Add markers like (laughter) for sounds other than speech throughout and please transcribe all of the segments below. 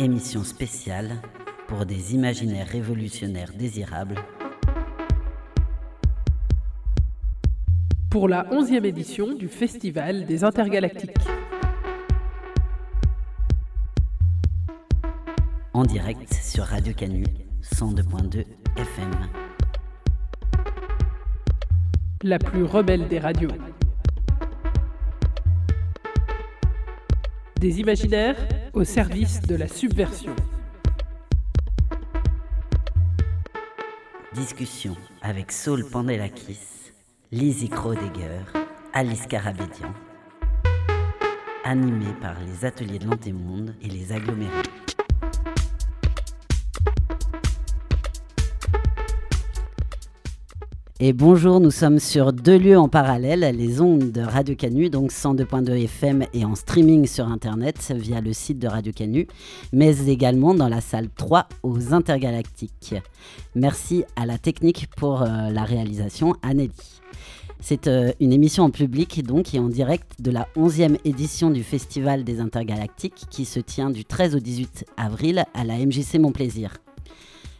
Émission spéciale pour des imaginaires révolutionnaires désirables. Pour la 11e édition du Festival des Intergalactiques. En direct sur Radio Canu 102.2 FM. La plus rebelle des radios. Des imaginaires au service de la subversion. Discussion avec Saul Pandelakis, Lizzie Krodegger, Alice Carabédian. Animé par les ateliers de l'Antémonde et les agglomérés. Et bonjour, nous sommes sur deux lieux en parallèle, les ondes de Radio Canu, donc 102.2 FM et en streaming sur Internet via le site de Radio Canu, mais également dans la salle 3 aux Intergalactiques. Merci à la technique pour euh, la réalisation, Anneli. C'est euh, une émission en public donc et en direct de la 11e édition du Festival des Intergalactiques qui se tient du 13 au 18 avril à la MJC Montplaisir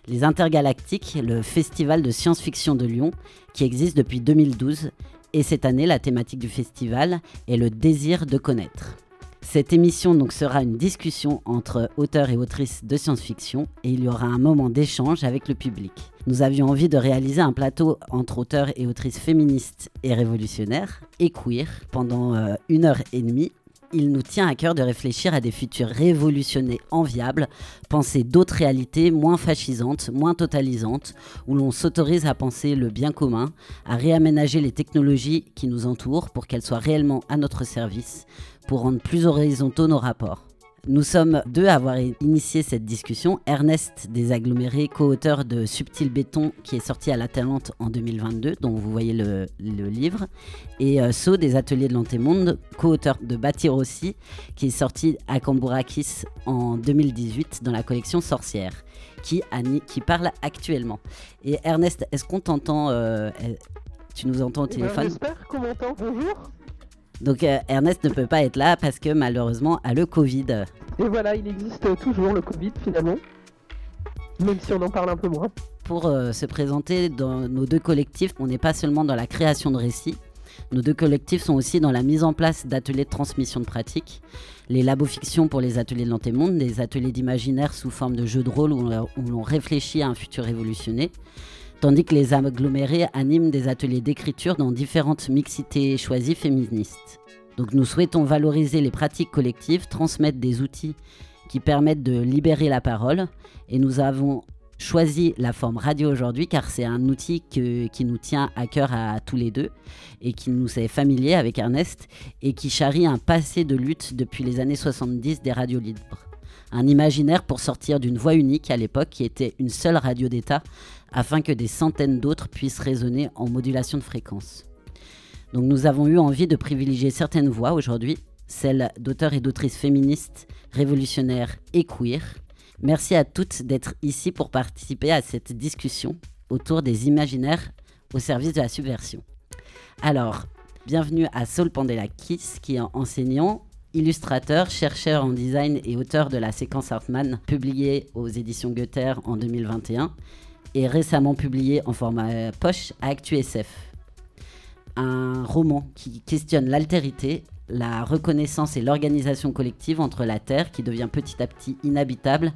les Intergalactiques, le festival de science-fiction de Lyon, qui existe depuis 2012. Et cette année, la thématique du festival est le désir de connaître. Cette émission donc sera une discussion entre auteurs et autrices de science-fiction et il y aura un moment d'échange avec le public. Nous avions envie de réaliser un plateau entre auteurs et autrices féministes et révolutionnaires et queer pendant euh, une heure et demie il nous tient à cœur de réfléchir à des futurs révolutionnés enviables, penser d'autres réalités moins fascisantes, moins totalisantes, où l'on s'autorise à penser le bien commun, à réaménager les technologies qui nous entourent pour qu'elles soient réellement à notre service, pour rendre plus horizontaux nos rapports. Nous sommes deux à avoir initié cette discussion. Ernest des agglomérés, co-auteur de Subtil Béton, qui est sorti à la Talente en 2022, dont vous voyez le, livre, et euh, So des Ateliers de l'Antémonde, co-auteur de Bâtir aussi, qui est sorti à Cambourakis en 2018 dans la collection Sorcière, qui, qui parle actuellement. Et Ernest, est-ce qu'on t'entend euh, Tu nous entends au Eh ben, téléphone? J'espère qu'on m'entend. Bonjour. Donc euh, Ernest ne peut pas être là parce que malheureusement a le Covid. Et voilà, il existe toujours le Covid finalement. Même si on en parle un peu moins. Pour euh, se présenter dans nos deux collectifs, on n'est pas seulement dans la création de récits. Nos deux collectifs sont aussi dans la mise en place d'ateliers de transmission de pratiques, les labofictions pour les ateliers de l'antémonde, des ateliers d'imaginaire sous forme de jeux de rôle où l'on- où l'on réfléchit à un futur révolutionné, tandis que les agglomérés animent des ateliers d'écriture dans différentes mixités choisies féministes. Donc nous souhaitons valoriser les pratiques collectives, transmettre des outils qui permettent de libérer la parole, et nous avons choisi la forme radio aujourd'hui car c'est un outil qui nous tient à cœur à tous les deux et qui nous est familier avec Ernest et qui charrie un passé de lutte depuis les années 70 des radios libres. Un imaginaire pour sortir d'une voix unique à l'époque qui était une seule radio d'État afin que des centaines d'autres puissent résonner en modulation de fréquence. Donc nous avons eu envie de privilégier certaines voix aujourd'hui, celles d'auteurs et d'autrices féministes, révolutionnaires et queer. Merci à toutes d'être ici pour participer à cette discussion autour des imaginaires au service de la subversion. Alors, bienvenue à Saul Pandelakis, qui est enseignant, illustrateur, chercheur en design et auteur de la séquence Hartmann, publiée aux éditions Goethe en 2021 et récemment publié en format poche à ActuSF. Un roman qui questionne l'altérité, la reconnaissance et l'organisation collective entre la Terre qui devient petit à petit inhabitable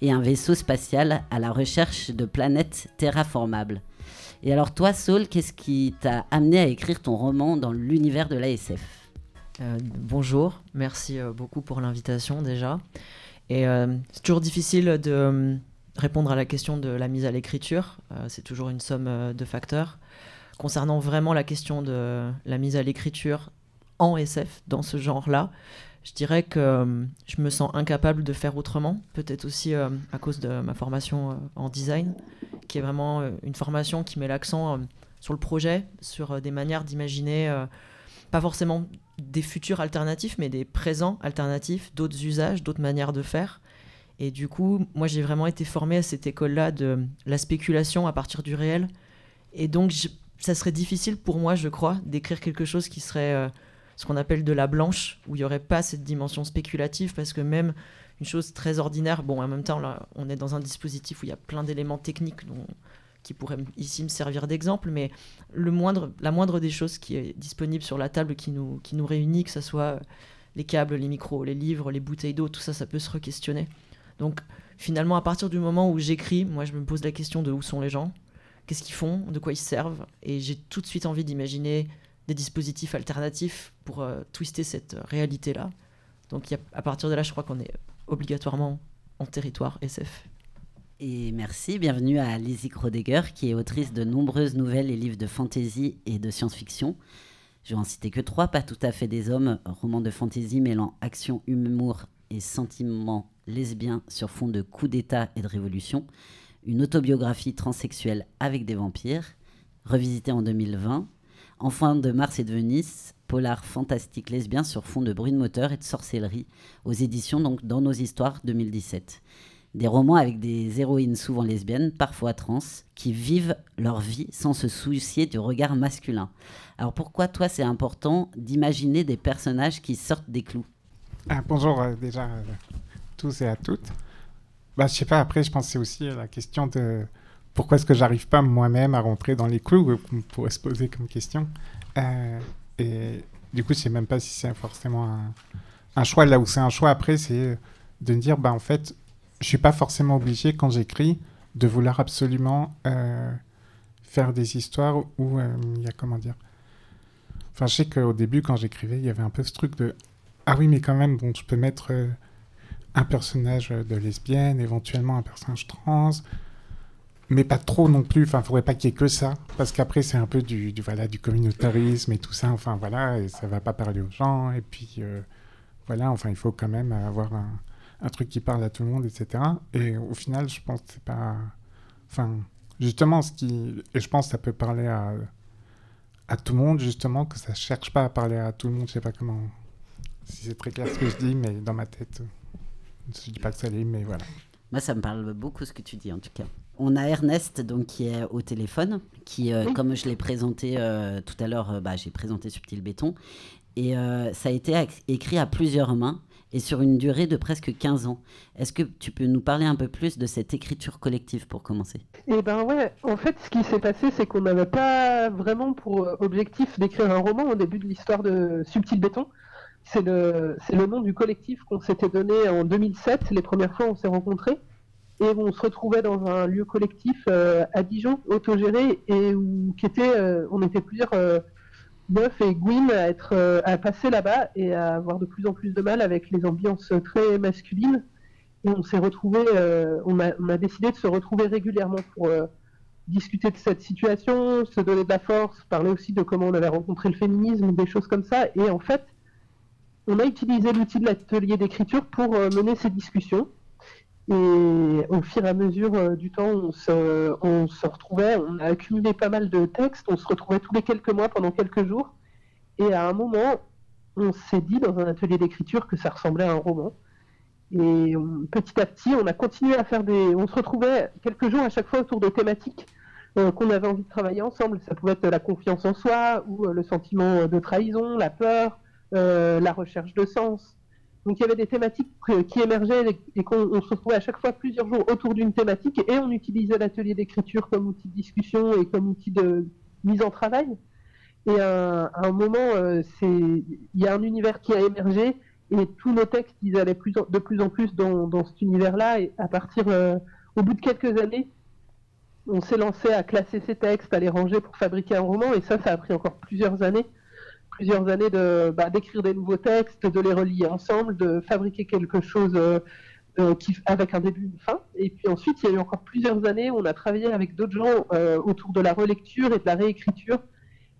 et un vaisseau spatial à la recherche de planètes terraformables. Et alors toi, Saul, qu'est-ce qui t'a amené à écrire ton roman dans l'univers de l'ASF Euh, bonjour, merci euh, beaucoup pour l'invitation déjà. Et euh, c'est toujours difficile de euh, répondre à la question de la mise à l'écriture. Euh, c'est toujours une somme euh, de facteurs. Concernant vraiment la question de la mise à l'écriture en SF, dans ce genre-là, je dirais que euh, je me sens incapable de faire autrement. Peut-être aussi à cause de ma formation en design, qui est vraiment une formation qui met l'accent sur le projet, sur des manières d'imaginer, pas forcément des futurs alternatifs, mais des présents alternatifs, d'autres usages, d'autres manières de faire. Et du coup, moi, j'ai vraiment été formé à cette école-là de la spéculation à partir du réel. Et donc, ça serait difficile pour moi, je crois, d'écrire quelque chose qui serait euh, ce qu'on appelle de la blanche, où il n'y aurait pas cette dimension spéculative, parce que même une chose très ordinaire. Bon, en même temps, là, on est dans un dispositif où il y a plein d'éléments techniques qui pourraient ici me servir d'exemple, mais le moindre, la moindre des choses qui est disponible sur la table qui nous, qui nous réunit, que ce soit les câbles, les micros, les livres, les bouteilles d'eau, tout ça, ça peut se re-questionner. Donc finalement, à partir du moment où j'écris, moi je me pose la question de où sont les gens, qu'est-ce qu'ils font, de quoi ils servent, et j'ai tout de suite envie d'imaginer des dispositifs alternatifs pour euh, twister cette réalité-là. Donc à partir de là, je crois qu'on est obligatoirement en territoire SF. Et merci, bienvenue à Lizzie Krodegger, qui est autrice de nombreuses nouvelles et livres de fantasy et de science-fiction. Je vais en citer que trois, pas tout à fait des hommes, roman de fantasy mêlant action, humour et sentiments lesbiens sur fond de coups d'État et de révolution, une autobiographie transsexuelle avec des vampires, revisitée en 2020, Enfant de Mars et de Venise, polar fantastique lesbien sur fond de bruit de moteur et de sorcellerie, aux éditions donc Dans nos histoires 2017. Des romans avec des héroïnes souvent lesbiennes, parfois trans, qui vivent leur vie sans se soucier du regard masculin. Alors pourquoi toi c'est important d'imaginer des personnages qui sortent des clous? Ah, Bonjour euh, déjà euh, tous et à toutes. Bah, je sais pas, après je pense c'est aussi la question de pourquoi est-ce que j'arrive pas moi-même à rentrer dans les clous, qu'on pourrait se poser comme question. Euh, et du coup, je sais même pas si c'est forcément un, choix. Là où c'est un choix après, c'est de me dire, bah en fait, je suis pas forcément obligé quand j'écris de vouloir absolument euh, faire des histoires où euh, il y a comment dire. Enfin, je sais qu'au début, quand j'écrivais, il y avait un peu ce truc de ah oui, mais quand même, bon, je peux mettre euh, un personnage de lesbienne, éventuellement un personnage trans, mais pas trop non plus. Enfin, faudrait pas qu'il y ait que ça, parce qu'après c'est un peu du, voilà du communautarisme et tout ça. Enfin voilà, et ça va pas parler aux gens. Et puis voilà, enfin il faut quand même avoir un truc qui parle à tout le monde, etc. Et au final, je pense que c'est pas. Enfin, justement, ce qui. Et je pense que ça peut parler à, à tout le monde, justement, que ça cherche pas à parler à tout le monde. Je sais pas comment. Si c'est très clair ce que je dis, mais dans ma tête, je dis pas que ça l'est, mais voilà. Moi, ça me parle beaucoup ce que tu dis, en tout cas. On a Ernest donc qui est au téléphone, qui, euh, comme je l'ai présenté euh, tout à l'heure, euh, bah, j'ai présenté Subtil Béton, et ça a été écrit à plusieurs mains et sur une durée de presque 15 ans. Est-ce que tu peux nous parler un peu plus de cette écriture collective pour commencer? Eh ben ouais, en fait, ce qui s'est passé, c'est qu'on n'avait pas vraiment pour objectif d'écrire un roman au début de l'histoire de Subtil Béton. C'est le, le nom du collectif qu'on s'était donné en 2007, les premières fois où on s'est rencontrés, et on se retrouvait dans un lieu collectif euh, à Dijon, autogéré, et où qui était, euh, on était plusieurs Neuf et Gwyn à, être, euh, à passer là-bas et à avoir de plus en plus de mal avec les ambiances très masculines. Et on s'est retrouvé, euh, on, a, on, a, décidé de se retrouver régulièrement pour euh, discuter de cette situation, se donner de la force, parler aussi de comment on avait rencontré le féminisme, des choses comme ça. Et en fait, on a utilisé l'outil de l'atelier d'écriture pour mener ces discussions. Et au fur et à mesure euh, du temps, on se, on se, retrouvait, on a accumulé pas mal de textes, on se retrouvait tous les quelques mois pendant quelques jours. Et à un moment, on s'est dit dans un atelier d'écriture que ça ressemblait à un roman. Et petit à petit, on a continué à faire des. On se retrouvait quelques jours à chaque fois autour de thématiques euh, qu'on avait envie de travailler ensemble. Ça pouvait être la confiance en soi ou euh, le sentiment de trahison, la peur, euh, la recherche de sens. Donc il y avait des thématiques qui émergeaient et qu'on se retrouvait à chaque fois plusieurs jours autour d'une thématique et on utilisait l'atelier d'écriture comme outil de discussion et comme outil de mise en travail. Et à, un moment, euh, il y a un univers qui a émergé et tous nos textes, ils allaient de plus en plus dans, cet univers-là. Et à partir, euh, au bout de quelques années, on s'est lancé à classer ces textes, à les ranger pour fabriquer un roman. Et ça, ça a pris encore plusieurs années plusieurs années de bah, d'écrire des nouveaux textes, de les relier ensemble, de fabriquer quelque chose euh, euh, avec un début, une fin. Et puis ensuite, il y a eu encore plusieurs années où on a travaillé avec d'autres gens euh, autour de la relecture et de la réécriture.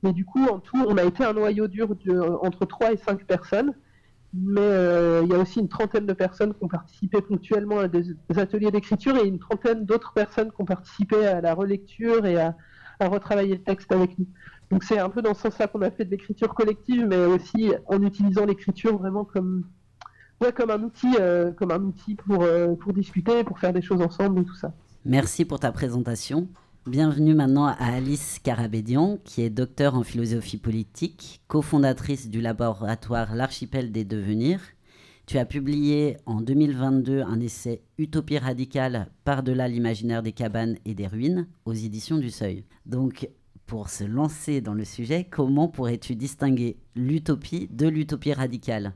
Mais du coup, en tout, on a été un noyau dur de, entre 3 et 5 personnes. Mais il y a aussi une trentaine de personnes qui ont participé ponctuellement à des, ateliers d'écriture et une trentaine d'autres personnes qui ont participé à la relecture et à retravailler le texte avec nous. Donc c'est un peu dans ce sens-là qu'on a fait de l'écriture collective, mais aussi en utilisant l'écriture vraiment comme, ouais, comme un outil, euh, comme un outil pour, euh, pour discuter, pour faire des choses ensemble et tout ça. Merci pour ta présentation. Bienvenue maintenant à Alice Carabédian, qui est docteur en philosophie politique, cofondatrice du laboratoire L'Archipel des Devenirs, Tu as publié en 2022 un essai Utopie radicale par-delà l'imaginaire des cabanes et des ruines aux éditions du Seuil. Donc, pour se lancer dans le sujet, comment pourrais-tu distinguer l'utopie de l'utopie radicale?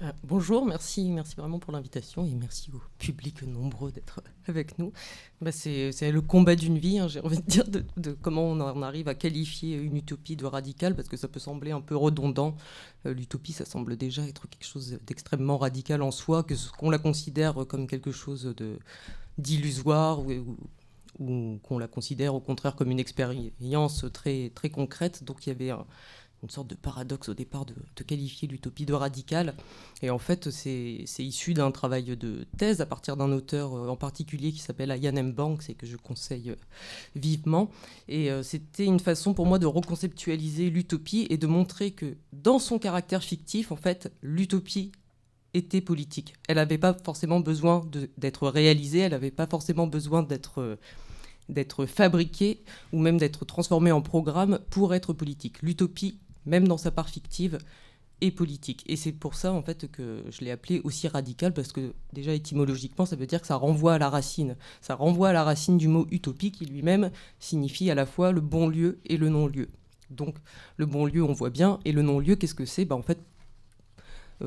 Euh, bonjour, merci, merci vraiment pour l'invitation et merci au public nombreux d'être (laughs) avec nous. Bah, c'est le combat d'une vie, hein, j'ai envie de dire, de, comment on, arrive à qualifier une utopie de radicale, parce que ça peut sembler un peu redondant. Euh, l'utopie, ça semble déjà être quelque chose d'extrêmement radical en soi, que qu'on la considère comme quelque chose d'illusoire ou qu'on la considère au contraire comme une expérience très, très concrète. Donc il y avait un une sorte de paradoxe au départ de, qualifier l'utopie de radicale. Et en fait, c'est issu d'un travail de thèse à partir d'un auteur euh, en particulier qui s'appelle Ian M. Banks et que je conseille euh, vivement. Et euh, c'était une façon pour moi de reconceptualiser l'utopie et de montrer que dans son caractère fictif, en fait, l'utopie était politique. Elle n'avait pas forcément besoin d'être réalisée, elle n'avait pas forcément besoin d'être fabriquée ou même d'être transformée en programme pour être politique. L'utopie même dans sa part fictive, et politique. Et c'est pour ça, en fait, que je l'ai appelé aussi radical, parce que déjà, étymologiquement, ça veut dire que ça renvoie à la racine. Ça renvoie à la racine du mot utopie, qui lui-même signifie à la fois le bon lieu et le non-lieu. Donc, le bon lieu, on voit bien, et le non-lieu, qu'est-ce que c'est? Bah, En fait,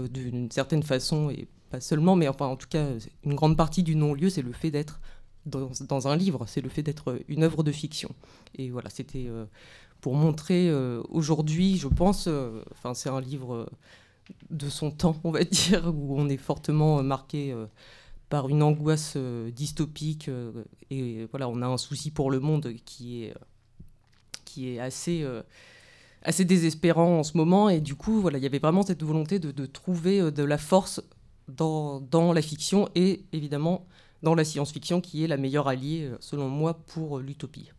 d'une certaine façon, et pas seulement, mais enfin, en tout cas, une grande partie du non-lieu, c'est le fait d'être dans, un livre, c'est le fait d'être une œuvre de fiction. Et voilà, c'était euh, pour montrer euh, aujourd'hui, je pense, euh, enfin c'est un livre de son temps, on va (laughs) dire, où on est fortement marqué par une angoisse dystopique et voilà, on a un souci pour le monde qui est qui est assez assez désespérant en ce moment et du coup voilà, il y avait vraiment cette volonté de, de trouver de la force dans, dans la fiction et évidemment dans la science-fiction qui est la meilleure alliée, euh, selon moi, pour euh, l'utopie.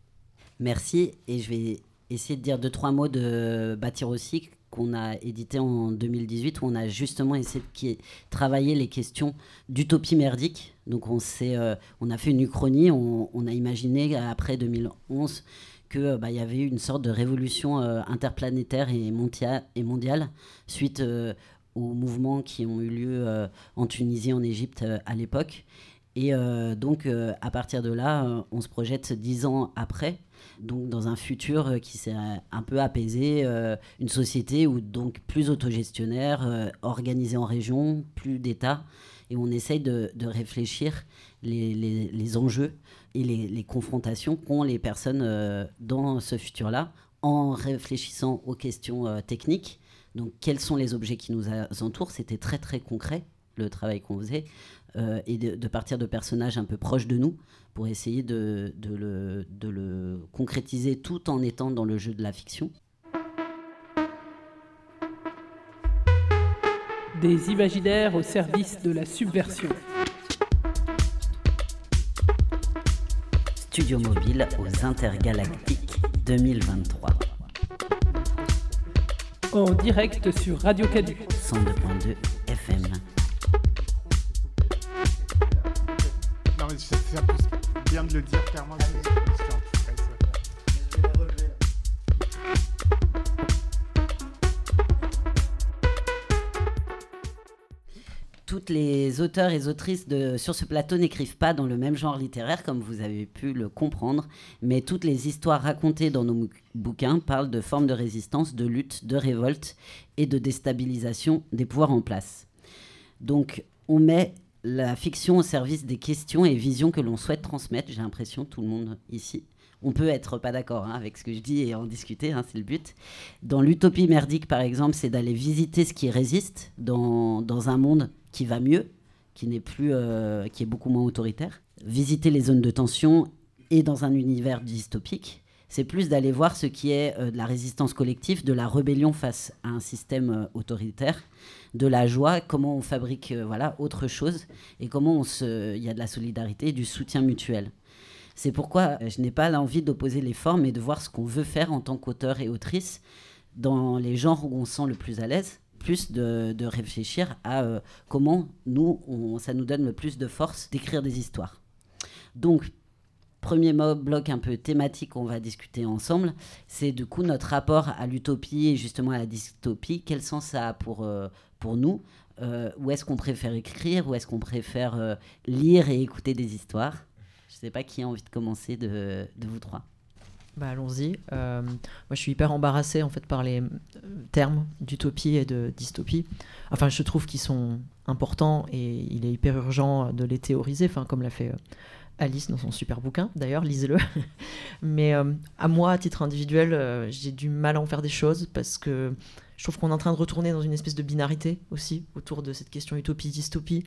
Merci. Et je vais essayer de dire deux, trois mots de Bâtir aussi, qu'on a édité en 2018, où on a justement essayé de travailler les questions d'utopie merdique. Donc on, euh, on a fait une uchronie, on, a imaginé après 2011 qu'il bah, y avait une sorte de révolution interplanétaire et, mondiale suite aux mouvements qui ont eu lieu en Tunisie, en Égypte à l'époque. Et euh, donc, euh, à partir de là, euh, on se projette dix ans après, donc dans un futur qui s'est un peu apaisé, une société où donc plus autogestionnaire, organisée en région, plus d'État, et on essaye de, réfléchir les, enjeux et les, les confrontations qu'ont les personnes dans ce futur-là, en réfléchissant aux questions techniques. Donc, quels sont les objets qui nous entourent? C'était très très concret le travail qu'on faisait. Euh, et de, partir de personnages un peu proches de nous pour essayer de, le, de, le, concrétiser tout en étant dans le jeu de la fiction. Des imaginaires au service de la subversion. Studio mobile aux intergalactiques 2023. En direct sur Radio Cadu. 102.2 FM. c'est bien de le dire clairement. Les auteurs et autrices de, sur ce plateau n'écrivent pas dans le même genre littéraire, comme vous avez pu le comprendre, mais toutes les histoires racontées dans nos bouquins parlent de formes de résistance, de lutte, de révolte et de déstabilisation des pouvoirs en place. Donc, on met la fiction au service des questions et visions que l'on souhaite transmettre. J'ai l'impression, tout le monde ici. On peut être pas d'accord hein, avec ce que je dis et en discuter, hein, c'est le but. Dans l'utopie merdique, par exemple, c'est d'aller visiter ce qui résiste dans, un monde qui va mieux, qui n'est plus, euh, qui est beaucoup moins autoritaire. Visiter les zones de tension et dans un univers dystopique, c'est plus d'aller voir ce qui est euh, de la résistance collective, de la rébellion face à un système euh, autoritaire, de la joie, comment on fabrique voilà autre chose et comment il y a de la solidarité du soutien mutuel. C'est pourquoi je n'ai pas l'envie d'opposer les formes et de voir ce qu'on veut faire en tant qu'auteur et autrice dans les genres où on se sent le plus à l'aise, de, réfléchir à comment nous, ça nous donne le plus de force d'écrire des histoires. Donc, premier bloc un peu thématique qu'on va discuter ensemble, c'est du coup notre rapport à l'utopie et justement à la dystopie. Quel sens ça a pour, euh, pour nous où est-ce qu'on préfère écrire, où est-ce qu'on préfère lire et écouter des histoires? Je ne sais pas qui a envie de commencer de, de vous trois. Bah, allons-y. moi, je suis hyper embarrassée en fait par les termes d'utopie et de dystopie. Enfin, je trouve qu'ils sont importants et il est hyper urgent de les théoriser, enfin, comme l'a fait Alice dans son super bouquin, d'ailleurs, lisez-le. (laughs) Mais euh, à moi, à titre individuel, euh, j'ai du mal à en faire des choses parce que je trouve qu'on est en train de retourner dans une espèce de binarité aussi autour de cette question utopie-dystopie,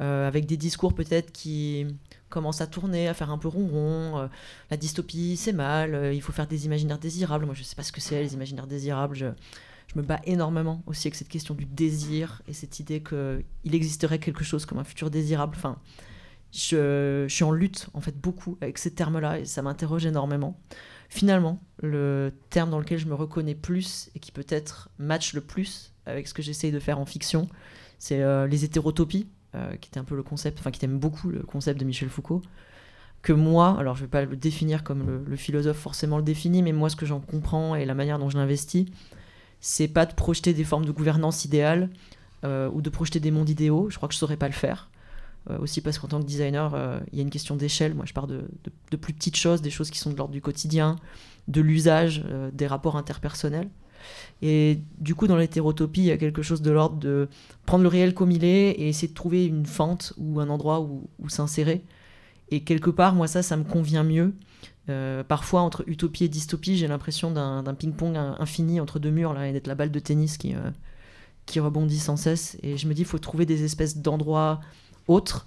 euh, avec des discours peut-être qui commencent à tourner, à faire un peu ronron. la dystopie, c'est mal, il faut faire des imaginaires désirables. Moi, je ne sais pas ce que c'est, les imaginaires désirables. Je, je me bats énormément aussi avec cette question du désir et cette idée qu'il existerait quelque chose comme un futur désirable. Enfin, je, suis en lutte en fait beaucoup avec ces termes-là et ça m'interroge énormément. Finalement, le terme dans lequel je me reconnais plus et qui peut-être match le plus avec ce que j'essaye de faire en fiction, c'est euh, les hétérotopies, euh, qui était un peu le concept, enfin qui aime beaucoup le concept de Michel Foucault. Que moi, alors je ne vais pas le définir comme le, philosophe forcément le définit, mais moi ce que j'en comprends et la manière dont je l'investis, c'est pas de projeter des formes de gouvernance idéales euh, ou de projeter des mondes idéaux. Je crois que je saurais pas le faire. Euh, aussi parce qu'en tant que designer, euh, il y a une question d'échelle. Moi, je pars de, plus petites choses, des choses qui sont de l'ordre du quotidien, de l'usage, euh, des rapports interpersonnels. Et du coup, dans l'hétérotopie, il y a quelque chose de l'ordre de prendre le réel comme il est et essayer de trouver une fente ou un endroit où, s'insérer. Et quelque part, moi, ça, ça me convient mieux. parfois, entre utopie et dystopie, j'ai l'impression d'un ping-pong infini entre deux murs là, et d'être la balle de tennis qui, qui rebondit sans cesse. Et je me dis, il faut trouver des espèces d'endroits autre.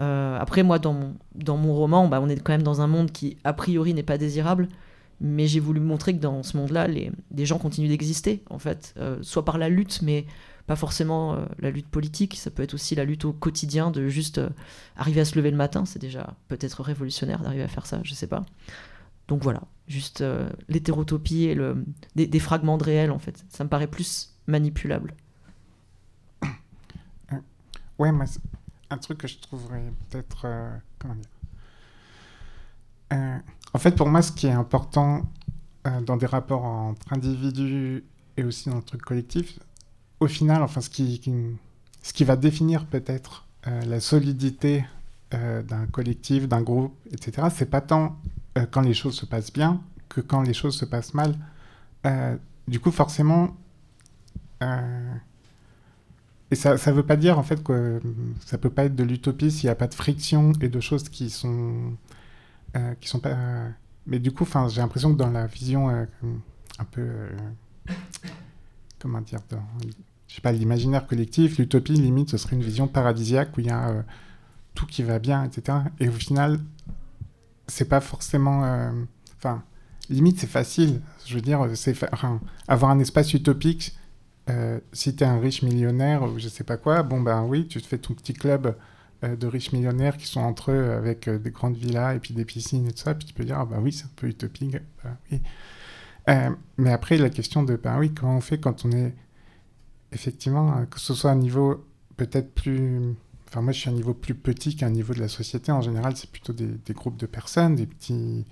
Euh, après, moi, dans mon, dans mon roman, bah, on est quand même dans un monde qui, a priori, n'est pas désirable. Mais j'ai voulu montrer que dans ce monde-là, les, des gens continuent d'exister, en fait. Euh, soit par la lutte, mais pas forcément euh, la lutte politique. Ça peut être aussi la lutte au quotidien de juste arriver à se lever le matin. C'est déjà peut-être révolutionnaire d'arriver à faire ça, je sais pas. Donc voilà, juste l'hétérotopie et le, des, fragments de réel, en fait. Ça me paraît plus manipulable. (coughs) Ouais, mais un truc que je trouverais peut-être. Euh, comment dire euh, En fait, pour moi, ce qui est important euh, dans des rapports entre individus et aussi dans le truc collectif, au final, enfin, ce qui, ce qui va définir peut-être la solidité d'un collectif, d'un groupe, etc., c'est pas tant quand les choses se passent bien que quand les choses se passent mal. du coup, forcément, et ça ne veut pas dire en fait que ça peut pas être de l'utopie s'il n'y a pas de friction et de choses qui sont euh, qui sont pas. mais du coup, j'ai l'impression que dans la vision euh, un peu euh, comment dire, dans, je sais pas, l'imaginaire collectif, l'utopie limite ce serait une vision paradisiaque où il y a tout qui va bien, etc. Et au final, c'est pas forcément, enfin, limite c'est facile. Je veux dire, avoir un espace utopique euh, si tu es un riche millionnaire ou je sais pas quoi, bon ben oui, tu te fais ton petit club euh, de riches millionnaires qui sont entre eux avec euh, des grandes villas et puis des piscines et tout ça, puis tu peux dire, ah bah oui, c'est un peu utopique. Bah oui. mais après, la question de, ben oui, comment on fait quand on est effectivement, que ce soit un niveau peut-être plus... Enfin, moi, je suis un niveau plus petit qu'un niveau de la société. En général, c'est plutôt des, groupes de personnes, des petits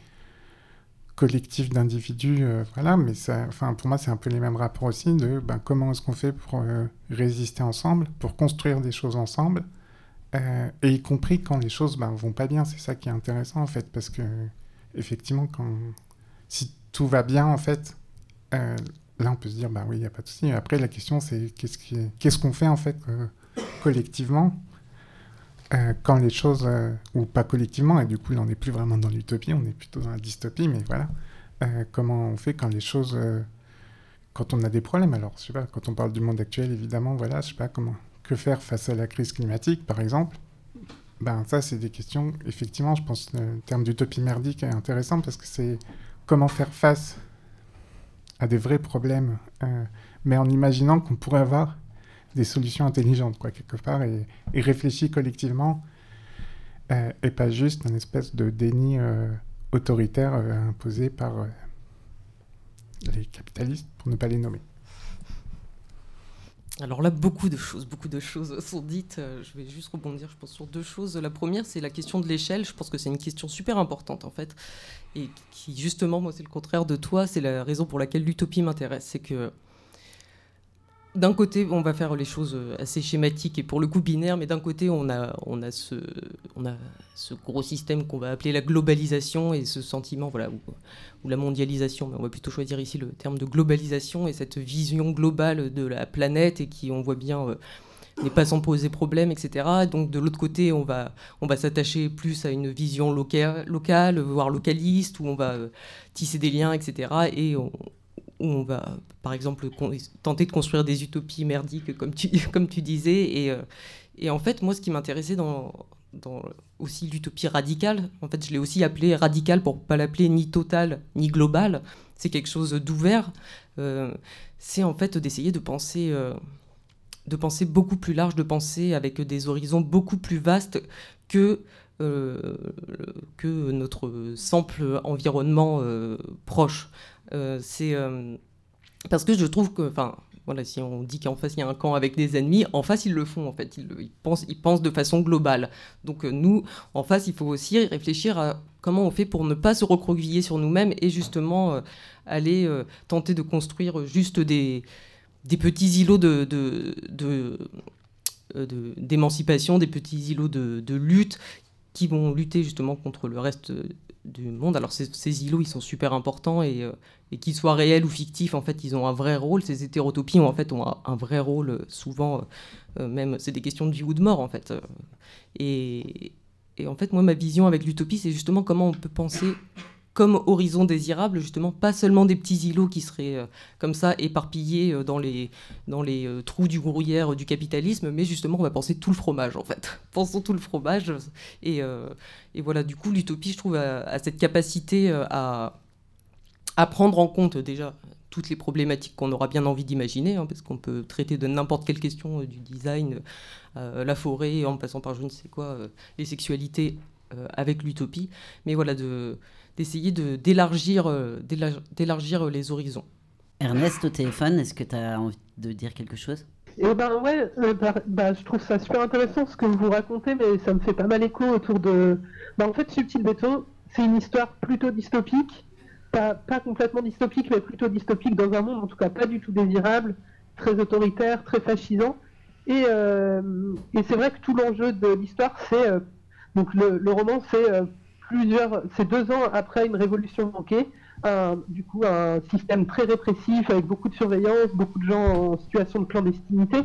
collectif d'individus, euh, voilà, mais ça, enfin, pour moi, c'est un peu les mêmes rapports aussi de ben, comment est-ce qu'on fait pour euh, résister ensemble, pour construire des choses ensemble, euh, et y compris quand les choses ben, vont pas bien. C'est ça qui est intéressant, en fait, parce que, effectivement, quand, si tout va bien, en fait, là, on peut se dire, bah oui, il n'y a pas de souci. Après, la question, c'est qu'est-ce qu'on ce qu'on fait, en fait, collectivement euh, quand les choses, euh, ou pas collectivement, et du coup, on n'est plus vraiment dans l'utopie, on est plutôt dans la dystopie, mais voilà, euh, comment on fait quand les choses, quand on a des problèmes Alors, je sais pas, quand on parle du monde actuel, évidemment, voilà, je sais pas comment, que faire face à la crise climatique, par exemple? Ben, ça, c'est des questions, effectivement, je pense, le terme d'utopie merdique est intéressant parce que c'est comment faire face à des vrais problèmes, mais en imaginant qu'on pourrait avoir des solutions intelligentes, quoi, quelque part, et, et collectivement, euh, et pas juste une espèce de déni euh, autoritaire euh, imposé par les capitalistes, pour ne pas les nommer. Alors là, beaucoup de choses, beaucoup de choses sont dites. Je vais juste rebondir, je pense, sur deux choses. La première, c'est la question de l'échelle. Je pense que c'est une question super importante, en fait, et qui, justement, moi, c'est le contraire de toi. C'est la raison pour laquelle l'utopie m'intéresse. C'est que d'un côté, on va faire les choses euh, assez schématiques et pour le coup binaires, mais d'un côté, on a, on, ce, gros système qu'on va appeler la globalisation et ce sentiment, voilà, ou, la mondialisation, mais on va plutôt choisir ici le terme de globalisation et cette vision globale de la planète et qui, on voit bien, euh, n'est pas sans poser problème, etc. Donc de l'autre côté, on va, on va s'attacher plus à une vision locale, voire localiste, où on va euh, tisser des liens, etc. où on va, par exemple, tenter de construire des utopies merdiques, (laughs) comme tu, disais. Et, euh, et en fait, moi, ce qui m'intéressait dans, dans aussi l'utopie radicale, en fait, je l'ai aussi appelé radicale pour pas l'appeler ni total ni global. C'est quelque chose d'ouvert. Euh, c'est en fait d'essayer de penser. Euh, de penser beaucoup plus large, de penser avec des horizons beaucoup plus vastes que que notre simple environnement proche. Euh, c'est euh, parce que je trouve que, enfin, voilà, si on dit qu'en face il y a un camp avec des ennemis, en face ils le font en fait, ils, pensent, ils pensent de façon globale. Donc euh, nous, en face, il faut aussi réfléchir à comment on fait pour ne pas se recroqueviller sur nous-mêmes et justement aller tenter de construire juste des, petits îlots de, d'émancipation, des petits îlots de, lutte qui vont lutter justement contre le reste du monde. Alors ces, îlots, ils sont super importants et, euh, et qu'ils soient réels ou fictifs, en fait, ils ont un vrai rôle. Ces hétérotopies, en fait, ont un, vrai rôle. Euh, souvent, euh, même, c'est des questions de vie ou de mort, en fait. Et en fait, moi, ma vision avec l'utopie, c'est justement comment on peut penser comme horizon désirable, justement, pas seulement des petits îlots qui seraient euh, comme ça éparpillés euh, dans les, dans les euh, trous du gruyère du capitalisme, mais justement, on va penser tout le fromage, en fait. (laughs) Pensons tout le fromage. Et, et voilà, du coup, l'utopie, je trouve, a, cette capacité à, à prendre en compte déjà toutes les problématiques qu'on aura bien envie d'imaginer, hein, parce qu'on peut traiter de n'importe quelle question du design, la forêt, en passant par je ne sais quoi, les sexualités avec l'utopie. Mais voilà, de d'essayer d'élargir euh, d'élargir les horizons. Ernest, au téléphone, est-ce que tu as envie de dire quelque chose? Eh ben ouais, euh, bah, bah, je trouve ça super intéressant ce que vous racontez, mais ça me fait pas mal écho autour de. Bah, en fait, Subtil Béton, c'est une histoire plutôt dystopique, pas, pas, complètement dystopique, mais plutôt dystopique dans un monde, en tout cas pas du tout désirable, très autoritaire, très fascisant. Et, euh, et c'est vrai que tout l'enjeu de l'histoire, c'est donc le, le, roman, c'est c'est deux ans après une révolution manquée, du coup un système très répressif avec beaucoup de surveillance, beaucoup de gens en situation de clandestinité,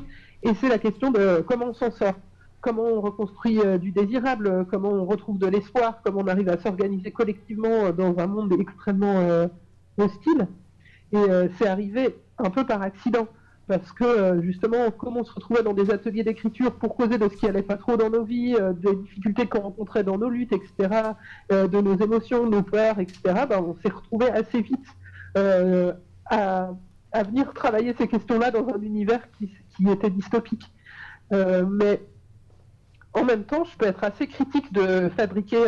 et c'est la question de comment on s'en sort, comment on reconstruit euh, du désirable, comment on retrouve de l'espoir, comment on arrive à s'organiser collectivement dans un monde extrêmement euh, hostile. Et euh, c'est arrivé un peu par accident parce que euh, justement, comme on se retrouvait dans des ateliers d'écriture pour causer de ce qui allait pas trop dans nos vies, euh, des difficultés qu'on rencontrait dans nos luttes, etc., euh, de nos émotions, nos peurs, etc., ben, on s'est retrouvé assez vite à, venir travailler ces questions-là dans un univers qui, qui était dystopique. mais en même temps, je peux être assez critique de fabriquer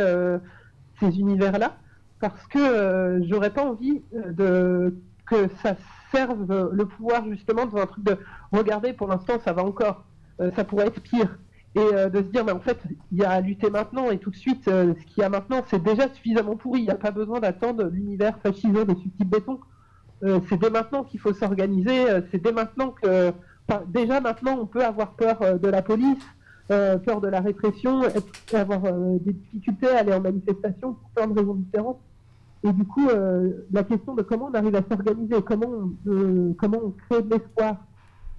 ces univers-là parce que j'aurais pas envie de que ça servent le pouvoir justement dans un truc de regarder pour l'instant ça va encore, euh, ça pourrait être pire. Et euh, de se dire mais en fait il y a à lutter maintenant et tout de suite euh, ce qu'il y a maintenant c'est déjà suffisamment pourri, il n'y a pas besoin d'attendre l'univers fascisé des subtils béton. c'est dès maintenant qu'il faut s'organiser, c'est dès maintenant que déjà maintenant on peut avoir peur de la police, peur de la répression, avoir des difficultés à aller en manifestation pour plein de raisons différentes. Et du coup, euh, la question de comment on arrive à s'organiser, comment, on, comment on crée de l'espoir,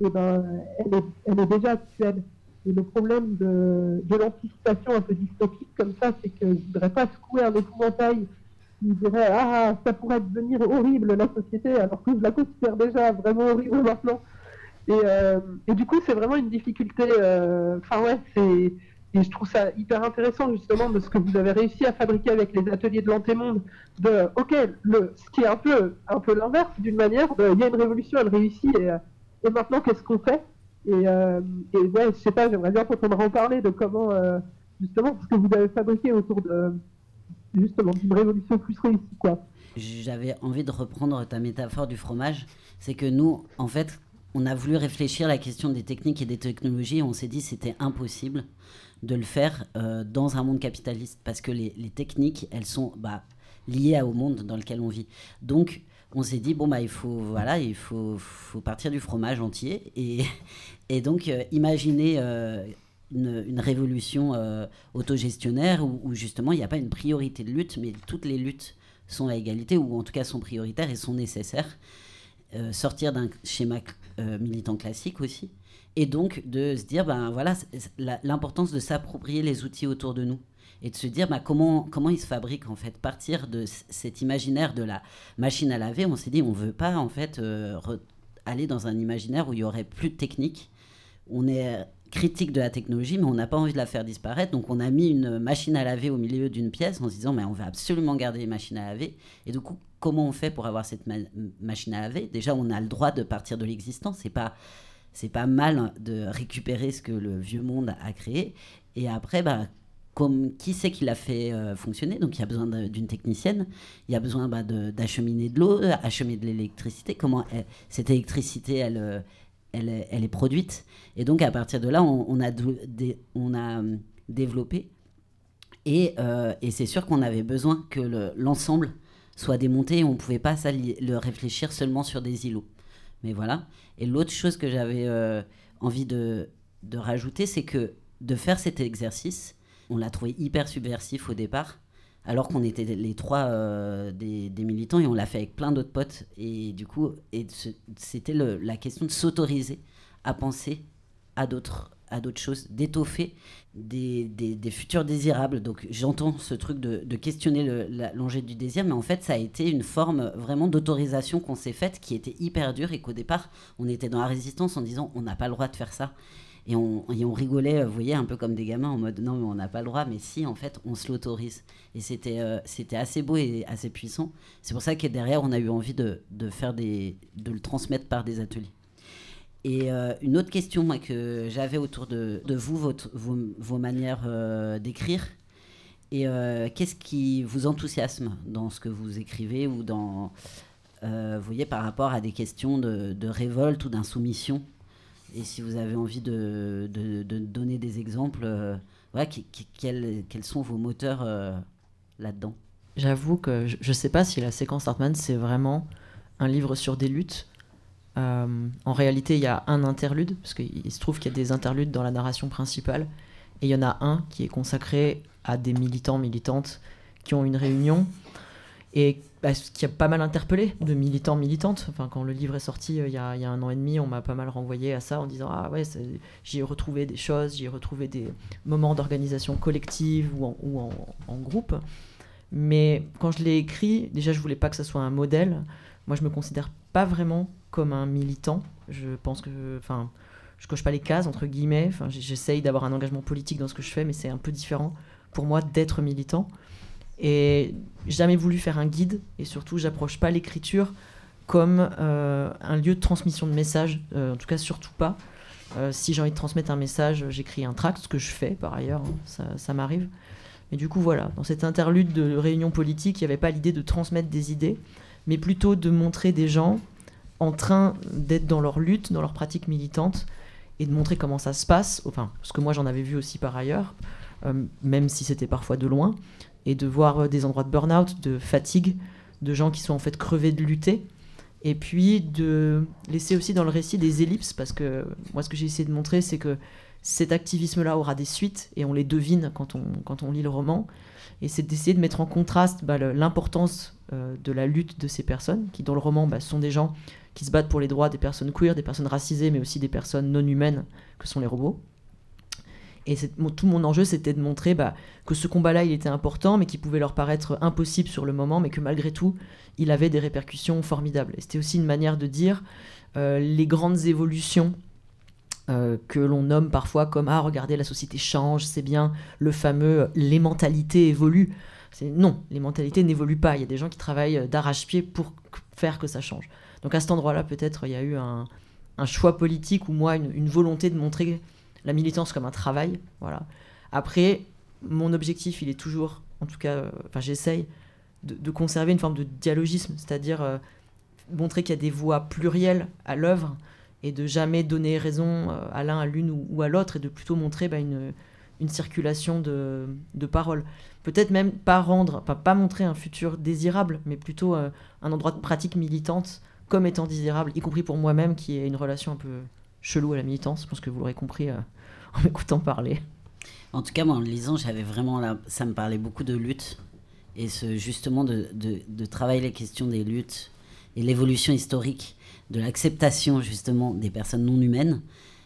eh ben, elle, est, déjà actuelle. Et le problème de, l'anticipation un peu dystopique comme ça, c'est que ne voudrais pas secouer un épouvantail qui dirait Ah, ça pourrait devenir horrible la société, alors que je la considère déjà vraiment horrible maintenant. Et, euh, et du coup, c'est vraiment une difficulté. Euh, enfin, ouais, c'est et je trouve ça hyper intéressant justement de ce que vous avez réussi à fabriquer avec les ateliers de l'antémonde. De, ok, ce qui est un peu, un peu l'inverse d'une manière, il y a une révolution, elle réussit, et, euh, maintenant qu'est-ce qu'on fait? Et, euh, et, ouais, je sais pas, j'aimerais bien qu'on en parler de comment euh, justement ce que vous avez fabriqué autour de justement d'une révolution plus réussie, quoi. J'avais envie de reprendre ta métaphore du fromage, c'est que nous, en fait, on a voulu réfléchir à la question des techniques et des technologies, et on s'est dit c'était impossible de le faire euh, dans un monde capitaliste. Parce que les, techniques, elles sont bah, liées au monde dans lequel on vit. Donc, on s'est dit bon bah il faut voilà il faut, partir du fromage entier (laughs) et, donc euh, imaginer euh, une, révolution autogestionnaire où, justement il n'y a pas une priorité de lutte mais toutes les luttes sont à égalité ou en tout cas sont prioritaires et sont nécessaires. Sortir d'un schéma militant classique aussi et donc de se dire ben voilà l'importance de s'approprier les outils autour de nous et de se dire bah, comment, comment ils se fabriquent en fait. Partir de cet imaginaire de la machine à laver, on s'est dit on veut pas en fait euh, aller dans un imaginaire où il y aurait plus de technique. On est critique de la technologie, mais on n'a pas envie de la faire disparaître. Donc on a mis une machine à laver au milieu d'une pièce en se disant mais on va absolument garder les machines à laver. Et du coup, comment on fait pour avoir cette machine à laver? Déjà, on a le droit de partir de l'existence. C'est pas c'est pas mal de récupérer ce que le vieux monde a créé. Et après, bah, qui c'est qui l'a fait euh, fonctionner? Donc il y a besoin d'une technicienne, il y a besoin bah, d'acheminer de, l'eau, acheminer de l'électricité. Comment cette électricité, elle, euh, elle, elle, est produite Et donc à partir de là, on, a, on a hum, développé. Et, euh, et c'est sûr qu'on avait besoin que l'ensemble soit démonté. On ne pouvait pas le réfléchir seulement sur des îlots. Mais voilà. Et l'autre chose que j'avais envie de, de rajouter, c'est que de faire cet exercice, on l'a trouvé hyper subversif au départ, alors qu'on était les trois euh, des, militants et on l'a fait avec plein d'autres potes. Et du coup, c'était la question de s'autoriser à penser à d'autres à d'autres choses, d'étoffer des, futurs désirables. Donc j'entends ce truc de, questionner l'enjeu du désir, mais en fait ça a été une forme vraiment d'autorisation qu'on s'est faite qui était hyper dure et qu'au départ on était dans la résistance en disant on n'a pas le droit de faire ça. Et on, rigolait, vous voyez, un peu comme des gamins en mode non, mais on n'a pas le droit, mais si, en fait, on se l'autorise. Et c'était euh, assez beau et assez puissant. C'est pour ça que derrière, on a eu envie de, de, de le transmettre par des ateliers. Et euh, une autre question que j'avais autour de, vous, votre, vos, manières euh, d'écrire. Et qu'est-ce qui vous enthousiasme dans ce que vous écrivez ou dans, vous voyez, par rapport à des questions de, révolte ou d'insoumission? Et si vous avez envie de, de, donner des exemples, euh, quels, quels, sont vos moteurs euh, là-dedans? J'avoue que je ne sais pas si la séquence Hartmann, c'est vraiment un livre sur des luttes. Euh, en réalité, il y a un interlude, parce qu'il se trouve qu'il y a des interludes dans la narration principale. Et il y en a un qui est consacré à des militants, militantes qui ont une réunion et bah, qui a pas mal interpellé de militants, militantes. Enfin, quand le livre est sorti euh, il, y a, un an et demi, on m'a pas mal renvoyé à ça en disant Ah ouais, j'y ai retrouvé des choses, j'y ai retrouvé des moments d'organisation collective ou en, en, groupe. Mais quand je l'ai écrit, déjà, je voulais pas que ça soit un modèle. Moi, je me considère pas vraiment comme un militant. Je pense que. Enfin, je coche pas les cases, entre guillemets. Enfin, j'essaye d'avoir un engagement politique dans ce que je fais, mais c'est un peu différent pour moi d'être militant. Et jamais voulu faire un guide, et surtout, j'approche pas l'écriture comme euh, un lieu de transmission de messages, euh, en tout cas surtout pas. Euh, si j'ai envie de transmettre un message, j'écris un tract, ce que je fais par ailleurs, hein, ça, ça m'arrive. Mais du coup, voilà, dans cette interlude de réunion politique, il n'y avait pas l'idée de transmettre des idées, mais plutôt de montrer des gens en train d'être dans leur lutte, dans leur pratique militante, et de montrer comment ça se passe, enfin, ce que moi j'en avais vu aussi par ailleurs, même si c'était parfois de loin, et de voir euh, des endroits de burn-out, de fatigue, de gens qui sont en fait crevés de lutter. Et puis de laisser aussi dans le récit des ellipses, parce que moi ce que j'ai essayé de montrer, c'est que cet activisme-là aura des suites, et on les devine quand on, quand on lit le roman. Et c'est d'essayer de mettre en contraste bah, l'importance euh, de la lutte de ces personnes, qui dans le roman bah, sont des gens qui se battent pour les droits des personnes queer, des personnes racisées, mais aussi des personnes non humaines, que sont les robots. Et tout mon enjeu, c'était de montrer bah, que ce combat-là, il était important, mais qu'il pouvait leur paraître impossible sur le moment, mais que malgré tout, il avait des répercussions formidables. Et c'était aussi une manière de dire euh, les grandes évolutions euh, que l'on nomme parfois comme ah regardez la société change c'est bien le fameux les mentalités évoluent non les mentalités n'évoluent pas il y a des gens qui travaillent d'arrache-pied pour faire que ça change donc à cet endroit-là peut-être il y a eu un, choix politique ou moi une volonté de montrer la militance comme un travail. Voilà. Après, mon objectif, il est toujours, en tout cas, euh, enfin, j'essaye de, conserver une forme de dialogisme, c'est-à-dire euh, montrer qu'il y a des voix plurielles à l'œuvre et de jamais donner raison euh, à l'un, à l'une ou, à l'autre et de plutôt montrer bah, une, circulation de, paroles. Peut-être même pas montrer un futur désirable, mais plutôt un endroit de pratique militante comme étant désirable, y compris pour moi-même qui ai une relation un peu chelou à la militance. Je pense que vous l'aurez compris (laughs) en m'écoutant parler. En tout cas, moi, en le lisant, j'avais vraiment là, ça me parlait beaucoup de lutte et ce, justement de, de, travailler les questions des luttes et l'évolution historique de l'acceptation justement des personnes non humaines.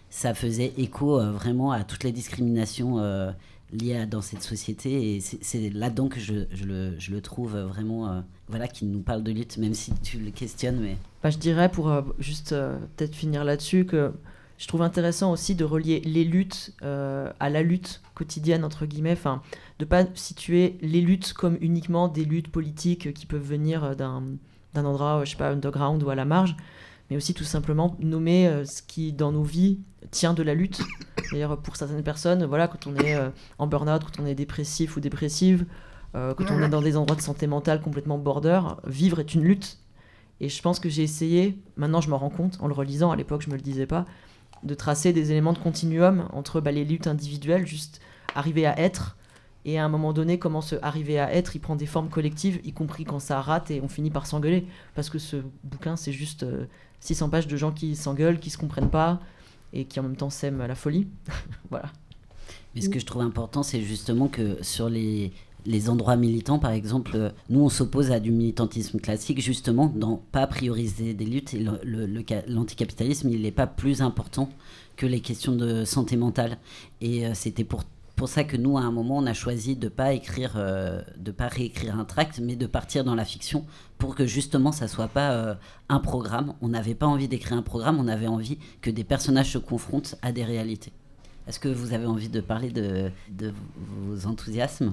Ça faisait écho euh, vraiment à toutes les discriminations euh, liées dans cette société et c'est là-dedans que je, je, le, je, le, trouve vraiment, euh, voilà, qui nous parle de lutte, même si tu le questionnes. Mais... Bah, je dirais pour juste peut-être finir là-dessus que je trouve intéressant aussi de relier les luttes euh, à la lutte quotidienne, entre guillemets, enfin, de pas situer les luttes comme uniquement des luttes politiques qui peuvent venir euh, d'un endroit, je sais pas, underground ou à la marge, mais aussi tout simplement nommer euh, ce qui, dans nos vies, tient de la lutte. D'ailleurs, pour certaines personnes, voilà, quand on est en burn-out, quand on est dépressif ou dépressive, quand on est dans des endroits de santé mentale complètement border, vivre est une lutte. Et je pense que j'ai essayé, maintenant je me rends compte, en le relisant, à l'époque je me le disais pas, de tracer des éléments de continuum entre bah, les luttes individuelles, juste arriver à être, et à un moment donné, comment se arriver à être, il prend des formes collectives, y compris quand ça rate et on finit par s'engueuler. Parce que ce bouquin, c'est juste 600 euh, pages de gens qui s'engueulent, qui se comprennent pas, et qui en même temps s'aiment à la folie. (laughs) voilà. Mais ce que je trouve important, c'est justement que sur les, les endroits militants, par exemple, euh, nous, on s'oppose à du militantisme classique, justement, dans pas prioriser des luttes. Et l'anticapitalisme, il n'est pas plus important que les questions de santé mentale. Et euh, c'était pour, pour ça que nous, à un moment, on a choisi de pas euh, pas réécrire un tract, mais de partir dans la fiction pour que justement, ça soit pas un programme. On n'avait pas envie d'écrire un programme, on avait envie que des personnages se confrontent à des réalités. Est-ce que vous avez envie de parler de, de vos enthousiasmes?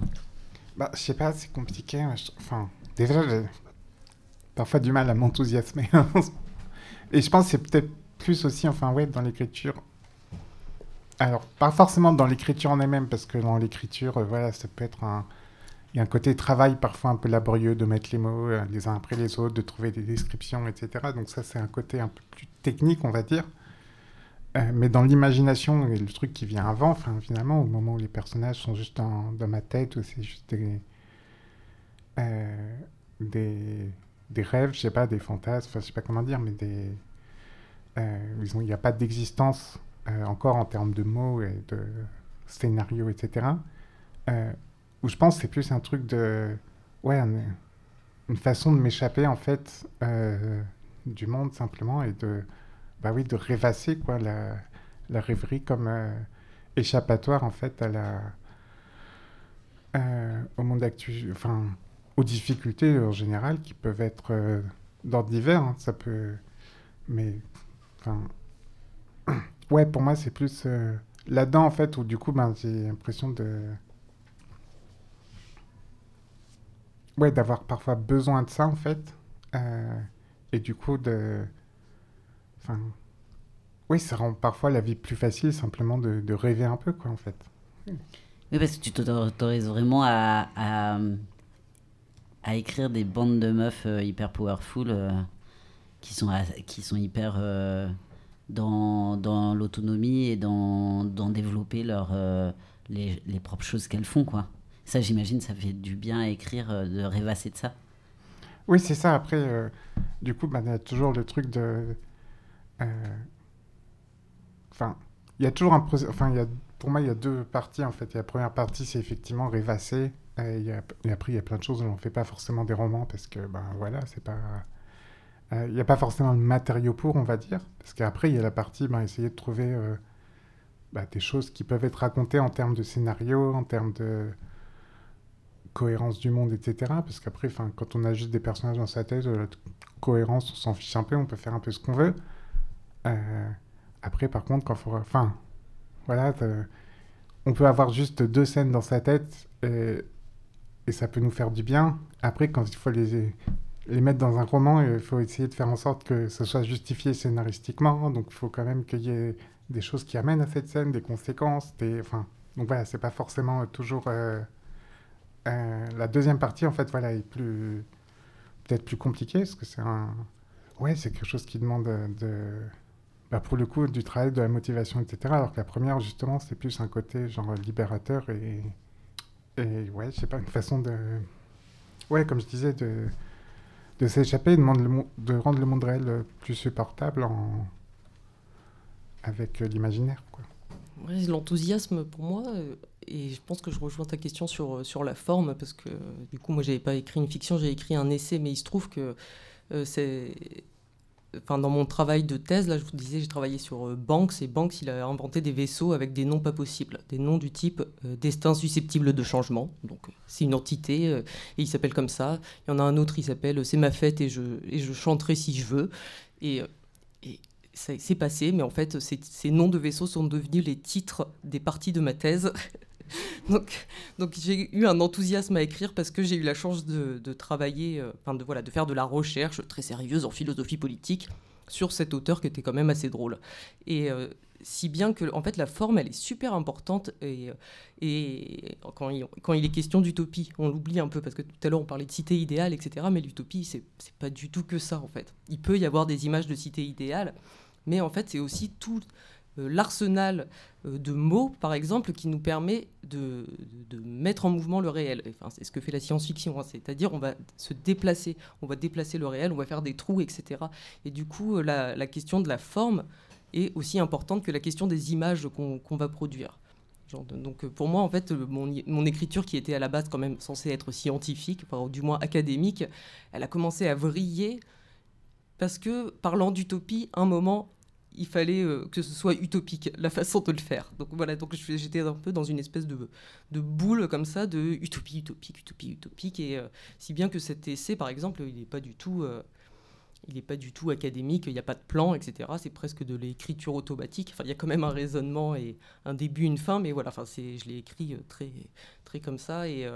Bah, je sais pas, c'est compliqué. Enfin, déjà, j'ai parfois du mal à m'enthousiasmer. (laughs) Et je pense que c'est peut-être plus aussi, enfin, ouais, dans l'écriture. Alors, pas forcément dans l'écriture en elle-même, parce que dans l'écriture, euh, voilà, ça peut être un. Il y a un côté travail parfois un peu laborieux de mettre les mots euh, les uns après les autres, de trouver des descriptions, etc. Donc, ça, c'est un côté un peu plus technique, on va dire. Euh, mais dans l'imagination, le truc qui vient avant, finalement, au moment où les personnages sont juste dans, ma tête, où c'est juste des, euh, des, des, rêves, je sais pas, des fantasmes, enfin, je sais pas comment dire, mais des. Euh, il n'y a pas d'existence encore en termes de mots et de scénario, etc. où je pense que c'est plus un truc de. Ouais, une façon de m'échapper, en fait, du monde, simplement, et de bah oui, de rêvasser quoi, la, la rêverie comme euh, échappatoire en fait à la, euh, au monde actuel, enfin aux difficultés en général qui peuvent être euh, d'ordre divers. Hein, ça peut, mais enfin, (clears throat) ouais, pour moi c'est plus là-dedans en fait où du coup ben, j'ai l'impression de ouais d'avoir parfois besoin de ça en fait et du coup de Enfin, oui, ça rend parfois la vie plus facile simplement de, de rêver un peu, quoi, en fait. Oui, parce que tu t'autorises vraiment à, à, à, écrire des bandes de meufs euh, hyper powerful euh, qui, sont, qui sont hyper euh, dans, dans l'autonomie et dans, dans développer leur, les, les, propres choses qu'elles font, quoi. Ça, j'imagine, ça fait du bien à écrire, de rêvasser de ça. Oui, c'est ça. Après, du coup, bah, il y a toujours le truc de euh, enfin, il y a toujours un Enfin, pour moi, il y a deux parties en fait. La première partie, c'est effectivement rêvasser. Et, après, il y a plein de choses où on ne fait pas forcément des romans parce que, ben voilà, c'est pas. Euh, il n'y a pas forcément le matériau pour, on va dire. Parce qu'après, il y a la partie, ben, essayer de trouver euh, bah, des choses qui peuvent être racontées en termes de scénario, en termes de cohérence du monde, etc. Parce qu'après, quand on a juste des personnages dans sa tête, la cohérence, on s'en fiche un peu, on peut faire un peu ce qu'on veut. Euh, après, par contre, quand faut. Enfin, voilà, on peut avoir juste deux scènes dans sa tête et, et, ça peut nous faire du bien. Après, quand il faut les, les mettre dans un roman, il faut essayer de faire en sorte que ce soit justifié scénaristiquement. Donc, il faut quand même qu'il y ait des choses qui amènent à cette scène, des conséquences. Des, enfin, donc voilà, c'est pas forcément toujours. Euh, euh, la deuxième partie, en fait, voilà, est plus. peut-être plus compliquée parce que c'est un. Ouais, c'est quelque chose qui demande de bah, pour le coup, du travail, de la motivation, etc. Alors que la première, justement, c'est plus un côté genre libérateur et, et ouais, je sais pas, une façon de, ouais, comme je disais, de, de s'échapper, de, de, rendre le monde réel plus supportable en, avec l'imaginaire, quoi. L'enthousiasme pour moi, euh, et je pense que je rejoins ta question sur, sur la forme, parce que du coup, moi, j'avais pas écrit une fiction, j'ai écrit un essai, mais il se trouve que euh, c'est enfin, dans mon travail de thèse, là, je vous disais, j'ai travaillé sur euh, Banks, et Banks, il a inventé des vaisseaux avec des noms pas possibles, des noms du type euh, destin susceptible de changement. Donc, euh, c'est une entité, et il s'appelle comme ça. Il y en a un autre, il s'appelle C'est ma fête et je, et je chanterai si je veux. Et, et c'est passé, mais en fait, ces noms de vaisseaux sont devenus les titres des parties de ma thèse. (laughs) donc, donc j'ai eu un enthousiasme à écrire parce que j'ai eu la chance de, travailler, euh, enfin de, voilà, de faire de la recherche très sérieuse en philosophie politique sur cet auteur qui était quand même assez drôle. Et euh, si bien que, en fait, la forme, elle est super importante. Et, et quand, il, quand il est question d'utopie, on l'oublie un peu parce que tout à l'heure on parlait de cité idéale, etc. Mais l'utopie, c'est pas du tout que ça, en fait. Il peut y avoir des images de cité idéale, mais en fait, c'est aussi tout euh, l'arsenal euh, de mots, par exemple, qui nous permet de, mettre en mouvement le réel. Enfin, c'est ce que fait la science-fiction, hein. c'est-à-dire on va se déplacer, on va déplacer le réel, on va faire des trous, etc. Et du coup, euh, la, question de la forme est aussi importante que la question des images qu'on va produire. donc pour moi, en fait, mon, écriture qui était à la base quand même censée être scientifique, enfin, du moins académique, elle a commencé à vriller parce que parlant d'utopie, un moment, il fallait euh, que ce soit utopique, la façon de le faire. Donc voilà, donc j'étais un peu dans une espèce de, de boule comme ça, de utopie, utopique, utopie, utopique. Et euh, si bien que cet essai, par exemple, il n'est pas du tout... Euh, il n'est pas du tout académique, il n'y a pas de plan, etc. C'est presque de l'écriture automatique. Enfin, il y a quand même un raisonnement et un début, une fin, mais voilà, enfin, je l'ai écrit très, très comme ça. Et,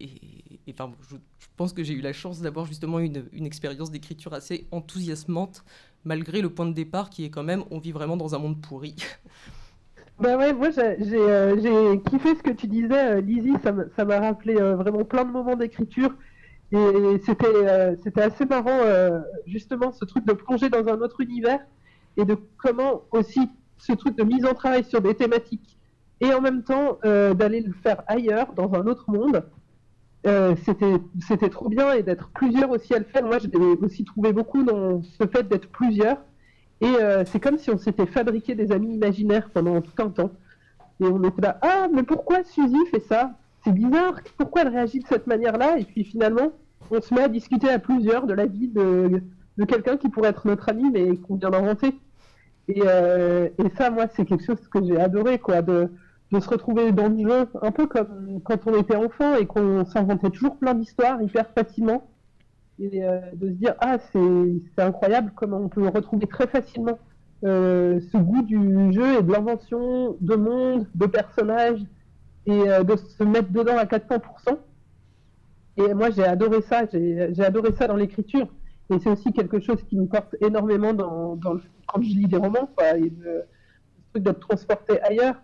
et, enfin, je, pense que j'ai eu la chance d'avoir justement une, expérience d'écriture assez enthousiasmante malgré le point de départ qui est quand même on vit vraiment dans un monde pourri. (laughs) Bah ouais, moi euh, j'ai kiffé ce que tu disais, euh, Lizzie, ça m'a rappelé euh, vraiment plein de moments d'écriture. Et c'était c'était assez marrant, justement, ce truc de plonger dans un autre univers et de comment aussi ce truc de mise en travail sur des thématiques et en même temps d'aller le faire ailleurs, dans un autre monde. Euh, c'était trop bien et d'être plusieurs aussi à le faire. Moi, j'ai aussi trouvé beaucoup dans ce fait d'être plusieurs. Et euh, c'est comme si on s'était fabriqué des amis imaginaires pendant tout un temps. Et on était là, ah, mais pourquoi Suzy fait ça? C'est bizarre, pourquoi elle réagit de cette manière-là? Et puis finalement, on se met à discuter à plusieurs de la vie de, de quelqu'un qui pourrait être notre ami, mais qu'on vient d'inventer. Et, euh, et, ça, moi, c'est quelque chose que j'ai adoré, quoi, de, de se retrouver dans le jeu, un peu comme quand on était enfant et qu'on s'inventait toujours plein d'histoires hyper facilement. Et euh, de se dire, ah, c'est incroyable comment on peut retrouver très facilement euh, ce goût du jeu et de l'invention de monde, de personnages, et euh, de se mettre dedans à 400%. Et moi, j'ai adoré ça, j'ai adoré ça dans l'écriture. Et c'est aussi quelque chose qui me porte énormément dans, quand je lis des romans, quoi, et le truc d'être transporté ailleurs.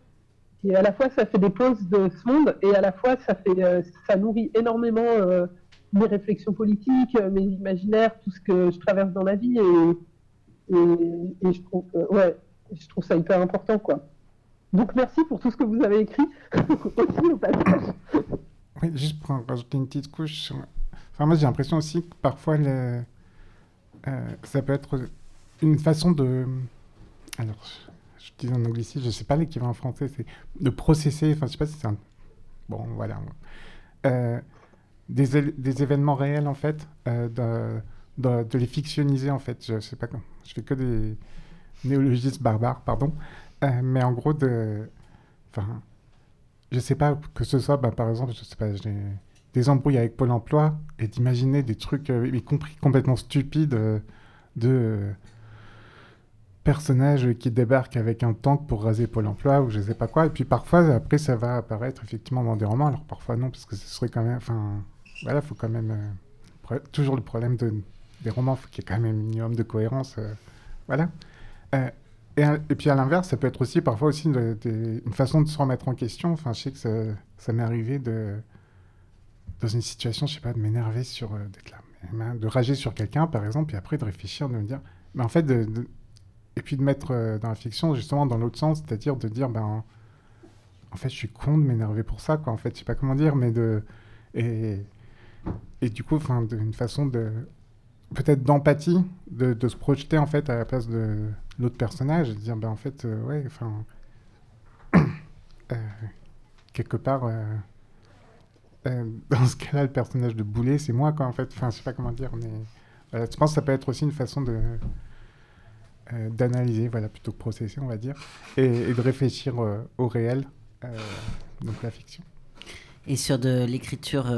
Et à la fois, ça fait des pauses de ce monde, et à la fois, ça, euh, nourrit énormément euh, mes réflexions politiques, euh, mes imaginaires, tout ce que je traverse dans la vie. Et, je, trouve, ouais, je trouve ça hyper important. quoi. Donc merci pour tout ce que vous avez écrit, (laughs) aussi au passage. Oui, juste pour rajouter une petite couche. Enfin, moi, j'ai l'impression aussi que parfois, ça peut être une façon de. Alors, je dis en anglais je ne sais pas l'équivalent en français, c'est de processer, enfin je sais pas si c'est un... Bon, voilà. Euh, des, événements réels, en fait, euh, de, les fictionniser, en fait. Je sais pas. Je fais que des néologismes barbares, pardon. Euh, mais en gros, de... Enfin, je sais pas, que ce soit, bah, par exemple, je sais pas, des embrouilles avec Pôle emploi et d'imaginer des trucs, y compris complètement stupides, de personnage qui débarque avec un tank pour raser Pôle emploi ou je sais pas quoi. Et puis parfois, après, ça va apparaître effectivement dans des romans. Alors parfois, non, parce que ce serait quand même. Enfin, voilà, faut quand même. Euh, toujours le problème de, des romans, faut qu'il y ait quand même un minimum de cohérence. Euh, voilà. Euh, et, et, puis à l'inverse, ça peut être aussi parfois aussi une, façon de se remettre en question. Enfin, je sais que ça, m'est arrivé de. Dans une situation, je sais pas, de m'énerver sur. d'être de rager sur quelqu'un, par exemple, et après de réfléchir, de me dire. Mais en fait, de et puis de mettre dans la fiction justement dans l'autre sens, c'est-à-dire de dire ben en fait je suis con de m'énerver pour ça quoi. En fait je sais pas comment dire, mais de et et du coup enfin d'une façon de peut-être d'empathie, de, se projeter en fait à la place de l'autre personnage et de dire ben en fait ouais enfin (coughs) quelque part euh, dans ce cas-là, le personnage de Boulet, c'est moi, quoi, en fait. Enfin, je sais pas comment dire, mais euh, je pense que ça peut être aussi une façon de euh, d'analyser, voilà, plutôt que processer, on va dire, et, de réfléchir au réel, donc la fiction. Et sur de l'écriture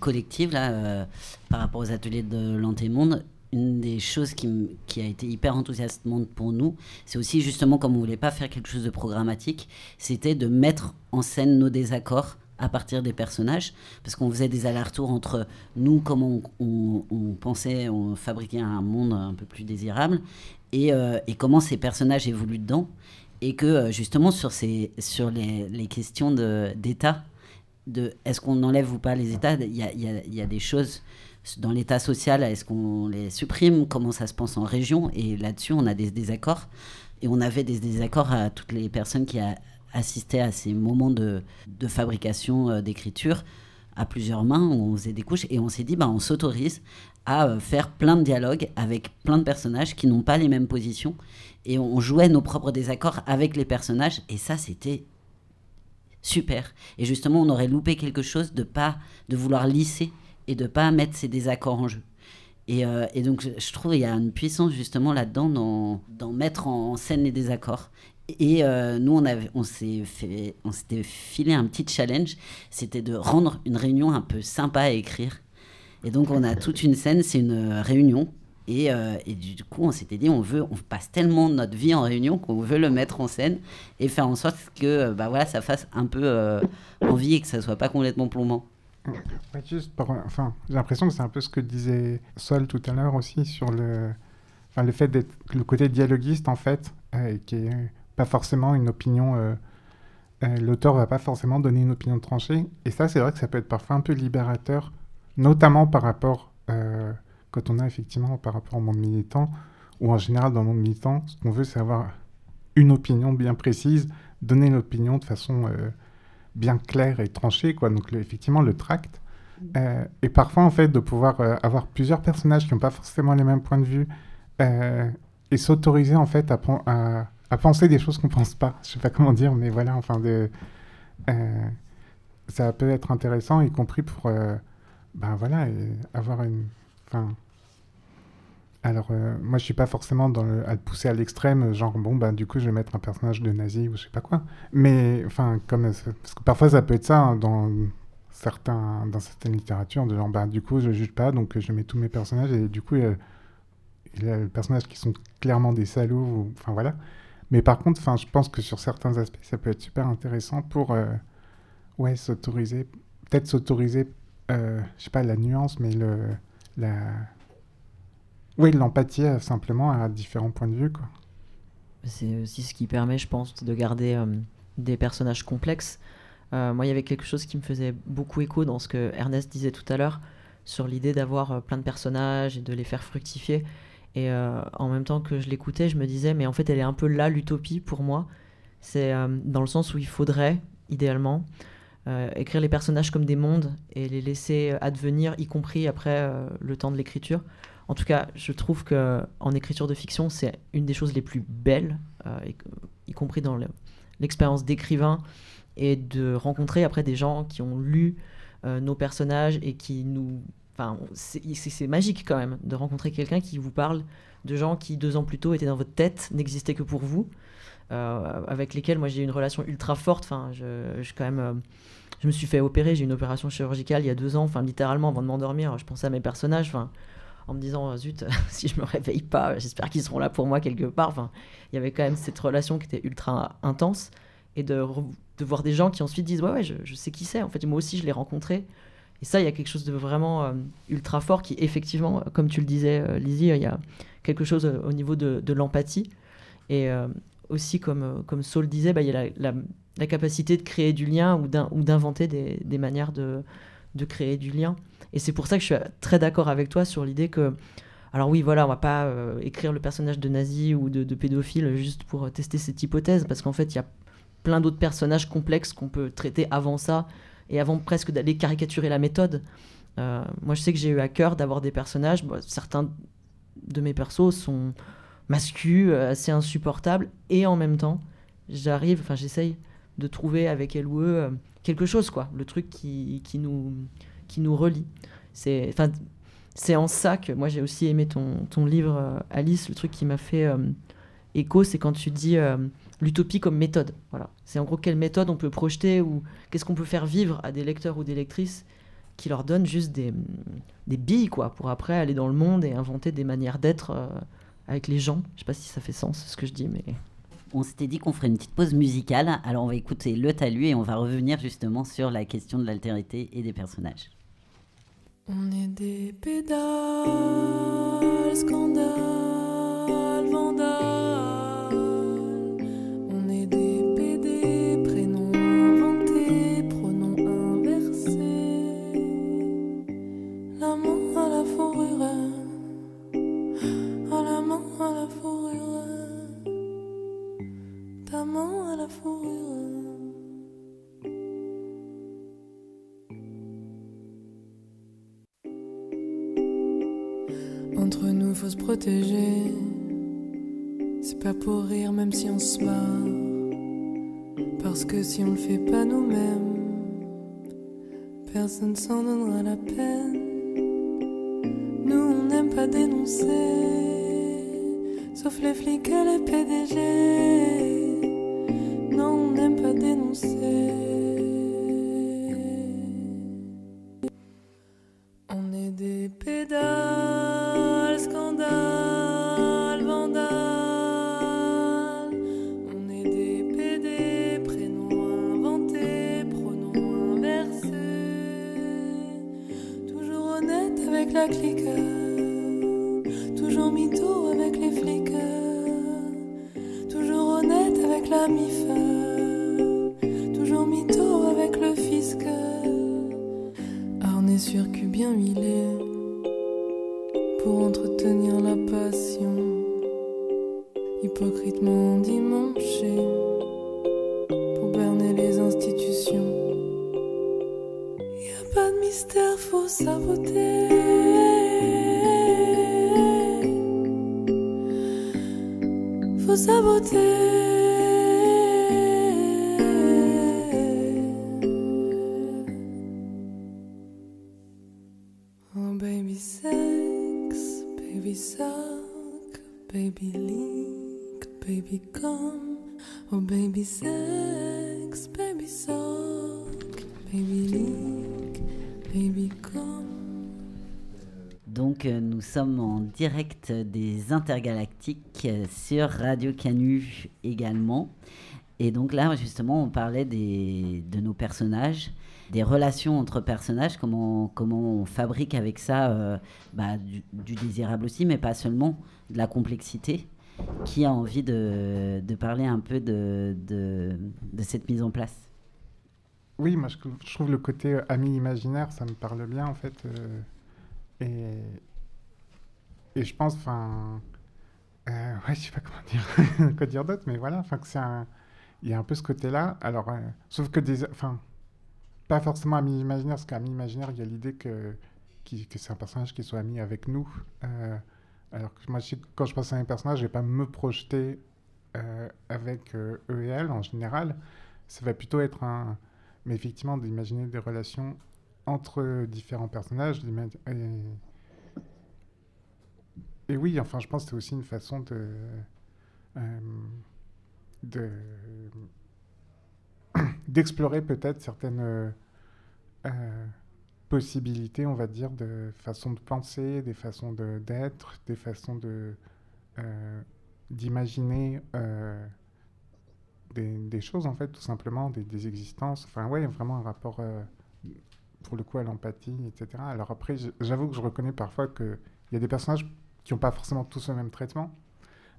collective, là, par rapport aux ateliers de l'antémonde, une des choses qui, a été hyper enthousiasmante pour nous, c'est aussi justement comme on voulait pas faire quelque chose de programmatique, c'était de mettre en scène nos désaccords à partir des personnages, parce qu'on faisait des allers-retours entre nous, comment on, pensait, on fabriquait un monde un peu plus désirable, et, euh, et comment ces personnages évoluent dedans, et que euh, justement sur, ces, sur les, les questions d'État, de, est-ce qu'on enlève ou pas les États, il y a, y, a, y a, des choses dans l'État social, est-ce qu'on les supprime, comment ça se pense en région, et là-dessus on a des désaccords. Et on avait des désaccords à toutes les personnes qui a, assister à ces moments de, de fabrication euh, d'écriture à plusieurs mains, où on faisait des couches, et on s'est dit, bah, on s'autorise à euh, faire plein de dialogues avec plein de personnages qui n'ont pas les mêmes positions, et on jouait nos propres désaccords avec les personnages, et ça, c'était super. Et justement, on aurait loupé quelque chose de pas de vouloir lisser et de pas mettre ces désaccords en jeu. Et, euh, et donc, je trouve qu'il y a une puissance justement là-dedans dans, dans mettre en scène les désaccords. Et euh, nous, on, avait, on fait, on s'était filé un petit challenge, c'était de rendre une réunion un peu sympa à écrire. Et donc, on a toute une scène, c'est une réunion. Et, euh, et, du coup, on s'était dit, on veut, on passe tellement notre vie en réunion qu'on veut le mettre en scène et faire en sorte que, bah voilà, ça fasse un peu euh, envie et que ça soit pas complètement plombant. juste enfin, j'ai l'impression que c'est un peu ce que disait Sol tout à l'heure aussi sur le, enfin, le fait d'être le côté dialoguiste en fait, qui est pas forcément une opinion. Euh, euh, l'auteur va pas forcément donner une opinion tranchée. Et ça, c'est vrai que ça peut être parfois un peu libérateur, notamment par rapport, euh, quand on a effectivement par rapport au monde militant, ou en général dans le monde militant, ce qu'on veut, c'est avoir une opinion bien précise, donner une opinion de façon bien claire et tranchée, quoi. Donc effectivement, le tract. et parfois, en fait, de pouvoir avoir plusieurs personnages qui n'ont pas forcément les mêmes points de vue et s'autoriser, en fait, à, à à penser des choses qu'on (laughs) pense pas. Je sais pas comment dire, mais voilà, enfin, de, euh, ça peut être intéressant, y compris pour, euh, ben voilà, avoir une, enfin, alors euh, moi je suis pas forcément dans le, à le pousser à l'extrême, genre bon ben du coup je vais mettre un personnage de nazi ou je sais pas quoi, mais enfin comme parce que parfois ça peut être ça hein, dans certains dans certaines littératures de genre ben du coup je juge pas donc je mets tous mes personnages et du coup il y a des personnages qui sont clairement des salauds, enfin voilà. Mais par contre, enfin, je pense que sur certains aspects, ça peut être super intéressant pour, euh, ouais, s'autoriser, peut-être s'autoriser, euh, je sais pas, la nuance, mais le, la, oui, l'empathie euh, simplement à différents points de vue, quoi. C'est aussi ce qui permet, je pense, de garder euh, des personnages complexes. moi, il y avait quelque chose qui me faisait beaucoup écho dans ce que Ernest disait tout à l'heure sur l'idée d'avoir plein de personnages et de les faire fructifier. Et euh, en même temps que je l'écoutais, je me disais, mais en fait, elle est un peu là l'utopie pour moi. C'est euh, dans le sens où il faudrait, idéalement, euh, écrire les personnages comme des mondes et les laisser advenir, y compris après le temps de l'écriture. En tout cas, je trouve que en écriture de fiction, c'est une des choses les plus belles, y compris dans l'expérience d'écrivain, et de rencontrer après des gens qui ont lu nos personnages et qui nous Enfin, c'est magique quand même de rencontrer quelqu'un qui vous parle de gens qui deux ans plus tôt étaient dans votre tête, n'existaient que pour vous, euh, avec lesquels moi j'ai une relation ultra forte. Enfin, je, quand même, euh, je me suis fait opérer, j'ai une opération chirurgicale il y a deux ans. Enfin, littéralement avant de m'endormir, je pensais à mes personnages. En me disant zut, (laughs) si je me réveille pas, j'espère qu'ils seront là pour moi quelque part. Enfin, il y avait quand même cette relation qui était ultra intense et de, de voir des gens qui ensuite disent ouais ouais, je, je sais qui c'est. En fait, moi aussi je l'ai rencontré. Et ça, il y a quelque chose de vraiment euh, ultra fort qui, effectivement, comme tu le disais, euh, Lizzie, il y a quelque chose euh, au niveau de, l'empathie. Et aussi, comme, comme Saul disait, bah, il y a la, capacité de créer du lien ou d'inventer des, des, manières de, de créer du lien. Et c'est pour ça que je suis très d'accord avec toi sur l'idée que Alors oui, voilà, on va pas euh, écrire le personnage de nazi ou de, pédophile juste pour tester cette hypothèse, parce qu'en fait, il y a plein d'autres personnages complexes qu'on peut traiter avant ça, et avant presque d'aller caricaturer la méthode. moi, je sais que j'ai eu à cœur d'avoir des personnages, certains de mes persos sont masculins, assez insupportables, et en même temps, j'arrive, enfin j'essaye de trouver avec elle ou eux euh, quelque chose, quoi. Le truc qui, qui, nous, qui nous relie. C'est, enfin, c'est en ça que moi j'ai aussi aimé ton, ton livre, euh, Alice. Le truc qui m'a fait euh, écho, c'est quand tu dis l'utopie comme méthode. Voilà. C'est en gros quelle méthode on peut projeter ou qu'est-ce qu'on peut faire vivre à des lecteurs ou des lectrices qui leur donnent juste des, des billes, quoi, pour après aller dans le monde et inventer des manières d'être avec les gens. Je sais pas si ça fait sens ce que je dis, mais on s'était dit qu'on ferait une petite pause musicale. Alors on va écouter Le Talus et on va revenir justement sur la question de l'altérité et des personnages. On est des pédales, scandales, à la fourrure. Entre nous, faut se protéger. C'est pas pour rire, même si on se marre. Parce que si on le fait pas nous-mêmes, personne s'en donnera la peine. Nous, on n'aime pas dénoncer, sauf les flics et les PDG non, on n'aime pas dénoncer. On est des pédales, Faut saboter. Direct des intergalactiques euh, sur Radio Canu également. Et donc là, justement, on parlait des, de nos personnages, des relations entre personnages, comment, comment on fabrique avec ça euh, bah, du, désirable aussi, mais pas seulement de la complexité. Qui a envie de, de parler un peu de, de, cette mise en place? Oui, moi je, trouve le côté euh, ami imaginaire, ça me parle bien en fait. Et, et je pense, enfin, euh, ouais, je sais pas comment dire, (laughs) quoi dire d'autre, mais voilà, enfin c'est il y a un peu ce côté-là. Alors, euh, sauf que des, enfin, pas forcément ami imaginaire, parce qu'ami imaginaire, il y a l'idée que, que c'est un personnage qui soit ami avec nous. Euh, alors que moi, quand je pense à un personnage, je vais pas me projeter euh, avec eux et elle en général. Ça va plutôt être un. Mais effectivement, d'imaginer des relations entre différents personnages. Et... oui, enfin, je pense que c'est aussi une façon de. Euh, de (coughs) d'explorer peut-être certaines possibilités, on va dire, de façons de penser, des façons d'être, des façons de euh, d'imaginer euh, des, choses, en fait, tout simplement, des, des existences. Enfin, ouais, vraiment un rapport, euh, pour le coup, à l'empathie, etc. Alors après, j'avoue que je reconnais parfois qu'il y a des personnages qui n'ont pas forcément tous le même traitement.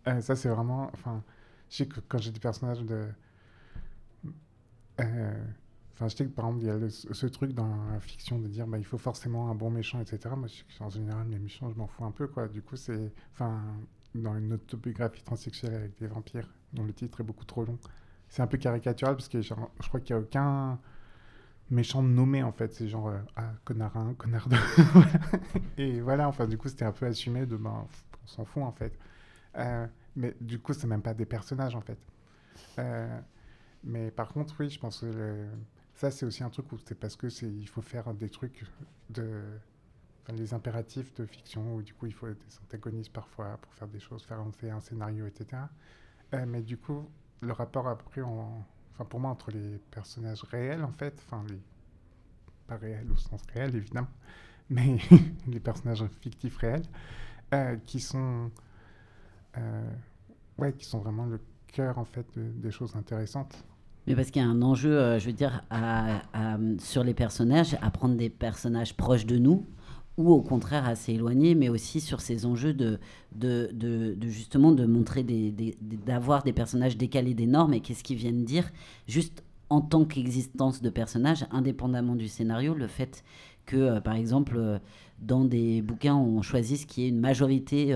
ça, c'est vraiment... Enfin, je sais que quand j'ai des personnages de Enfin, je sais que par exemple, il y a ce truc dans la fiction de dire bah, il faut forcément un bon méchant, etc. Moi, je, en général, mes méchants, je m'en fous un peu, quoi. Du coup, c'est. Enfin, dans une autobiographie transsexuelle avec des vampires, dont le titre est beaucoup trop long, c'est un peu caricatural parce que je crois qu'il n'y a aucun méchant nommé, en fait. C'est genre, euh, ah, connard 1, connard 2. (laughs) Et voilà, enfin, du coup, c'était un peu assumé de ben, on s'en fout, en fait. Euh, mais du coup, c'est même pas des personnages, en fait. Euh, mais par contre, oui, je pense que ça, c'est aussi un truc où c'est parce que c'est il faut faire des trucs de les impératifs de fiction où du coup il faut des antagonistes parfois pour faire des choses, faire avancer un scénario, etc. Euh, mais du coup, le rapport après, en, enfin pour moi entre les personnages réels en fait, enfin pas réels au sens réel évidemment, (laughs) mais (laughs) les personnages fictifs réels euh, qui sont euh, ouais qui sont vraiment le cœur en fait des choses intéressantes. Mais parce qu'il y a un enjeu, euh, je veux dire, sur les personnages, à prendre des personnages proches de nous, ou au contraire assez éloignés, mais aussi sur ces enjeux de, de, de, justement de montrer des, d'avoir des personnages décalés des normes. Et qu'est-ce qu'ils viennent dire, juste en tant qu'existence de personnages, indépendamment du scénario, le fait que, euh, par exemple, euh, dans des bouquins, on choisisse qu'il y ait une majorité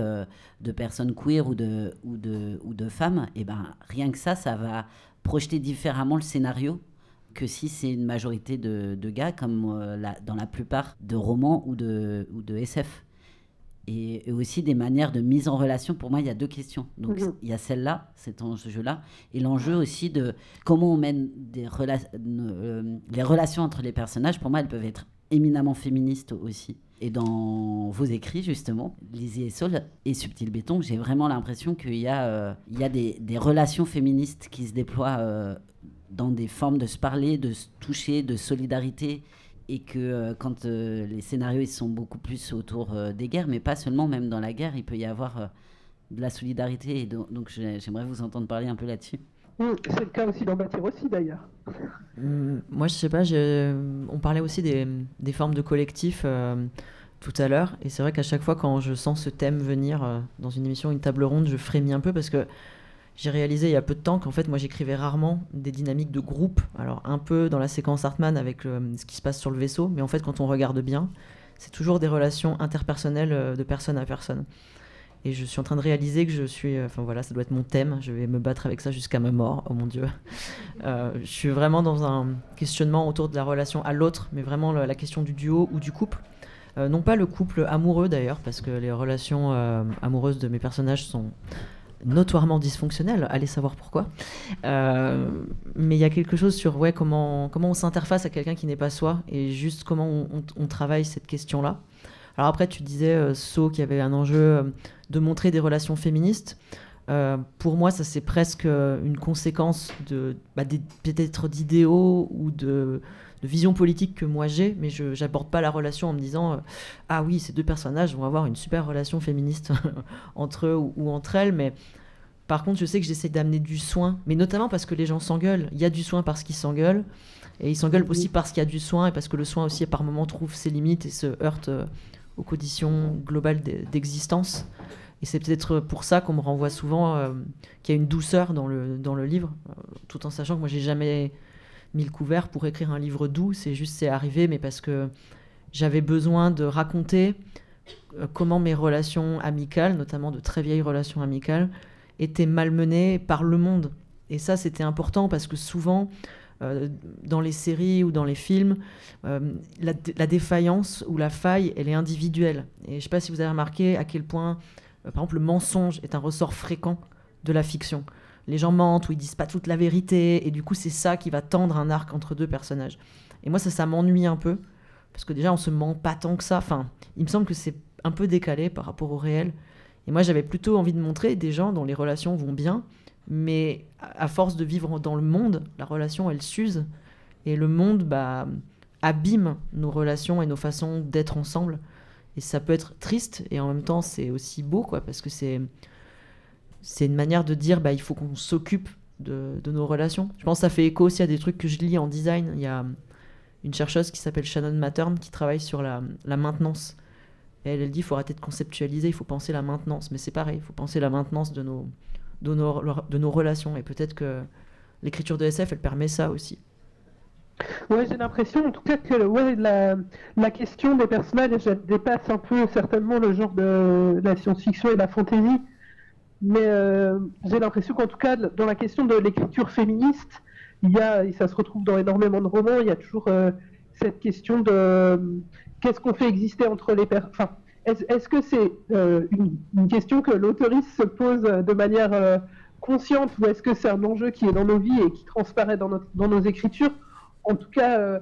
de personnes queer ou de, ou de, ou de femmes, et ben rien que ça, ça va projeter différemment le scénario que si c'est une majorité de, gars, comme euh, dans la plupart de romans ou de, ou de SF. Et, aussi des manières de mise en relation. Pour moi, il y a deux questions. Donc, mhm. il y a celle-là, cet enjeu-là, et l'enjeu aussi de comment on mène des euh, les relations entre les personnages. Pour moi, elles peuvent être éminemment féministes aussi. Et dans vos écrits, justement, Lizzie et Sol et Subtil Béton, j'ai vraiment l'impression qu'il y a, euh, il y a des, des, relations féministes qui se déploient dans des formes de se parler, de se toucher, de solidarité. Et que euh, quand les scénarios ils sont beaucoup plus autour des guerres, mais pas seulement, même dans la guerre, il peut y avoir de la solidarité. Et donc, donc j'aimerais vous entendre parler un peu là-dessus. Mmh, c'est le cas aussi dans Bâtir aussi d'ailleurs. Mmh, moi je sais pas, on parlait aussi des, des formes de collectifs euh, tout à l'heure, et c'est vrai qu'à chaque fois quand je sens ce thème venir euh, dans une émission, une table ronde, je frémis un peu parce que j'ai réalisé il y a peu de temps qu'en fait moi j'écrivais rarement des dynamiques de groupe, alors un peu dans la séquence Hartmann avec ce qui se passe sur le vaisseau, mais en fait quand on regarde bien, c'est toujours des relations interpersonnelles euh, de personne à personne. Et je suis en train de réaliser que je suis. Euh, enfin voilà, ça doit être mon thème. Je vais me battre avec ça jusqu'à ma mort. Oh mon Dieu. (laughs) Euh, je suis vraiment dans un questionnement autour de la relation à l'autre, mais vraiment la, question du duo ou du couple. Euh, non pas le couple amoureux d'ailleurs, parce que les relations amoureuses de mes personnages sont notoirement dysfonctionnelles. Allez savoir pourquoi. mais il y a quelque chose sur ouais, comment, comment on s'interface à quelqu'un qui n'est pas soi et juste comment on, on travaille cette question-là. Alors après, tu disais, euh, So, qu'il y avait un enjeu euh, de montrer des relations féministes. Euh, pour moi, ça c'est presque une conséquence de bah, peut-être d'idéaux ou de, de, vision politique que moi j'ai, mais je n'aborde pas la relation en me disant ah oui, ces deux personnages vont avoir une super relation féministe (laughs) entre eux ou, entre elles, mais par contre, je sais que j'essaie d'amener du soin, mais notamment parce que les gens s'engueulent. Il y a du soin parce qu'ils s'engueulent, et ils s'engueulent aussi parce qu'il y a du soin et parce que le soin aussi par moments trouve ses limites et se heurte aux conditions globales d'existence. Et c'est peut-être pour ça qu'on me renvoie souvent euh, qu'il y a une douceur dans le, dans le livre, euh, tout en sachant que moi j'ai jamais mis le couvert pour écrire un livre doux, c'est juste c'est arrivé, mais parce que j'avais besoin de raconter euh, comment mes relations amicales, notamment de très vieilles relations amicales, étaient malmenées par le monde. Et ça c'était important parce que souvent euh, dans les séries ou dans les films, euh, la, défaillance ou la faille, elle est individuelle. Et je ne sais pas si vous avez remarqué à quel point, par exemple, le mensonge est un ressort fréquent de la fiction. Les gens mentent ou ils disent pas toute la vérité, et du coup, c'est ça qui va tendre un arc entre deux personnages. Et moi, ça, ça m'ennuie un peu, parce que déjà, on se ment pas tant que ça. Enfin, il me semble que c'est un peu décalé par rapport au réel. Et moi, j'avais plutôt envie de montrer des gens dont les relations vont bien, mais à force de vivre dans le monde, la relation, elle s'use. Et le monde bah, abîme nos relations et nos façons d'être ensemble. Et ça peut être triste, et en même temps, c'est aussi beau, quoi, parce que c'est, c'est une manière de dire bah, il faut qu'on s'occupe de, nos relations. Je pense que ça fait écho aussi à des trucs que je lis en design. Il y a une chercheuse qui s'appelle Shannon Mattern qui travaille sur la, maintenance. Elle, dit il faut arrêter de conceptualiser, il faut penser la maintenance. Mais c'est pareil, il faut penser la maintenance de nos, relations. Et peut-être que l'écriture de SF, elle permet ça aussi. Ouais, j'ai l'impression en tout cas que la, question des personnages dépasse un peu certainement le genre de, la science-fiction et de la fantasy. Mais euh, j'ai l'impression qu'en tout cas, dans la question de l'écriture féministe, il y a, et ça se retrouve dans énormément de romans, il y a toujours euh, cette question de qu'est-ce qu'on fait exister entre les personnes. Enfin, est-ce que c'est euh, une, question que l'autoriste se pose de manière consciente ou est-ce que c'est un enjeu qui est dans nos vies et qui transparaît dans, nos écritures? En tout cas,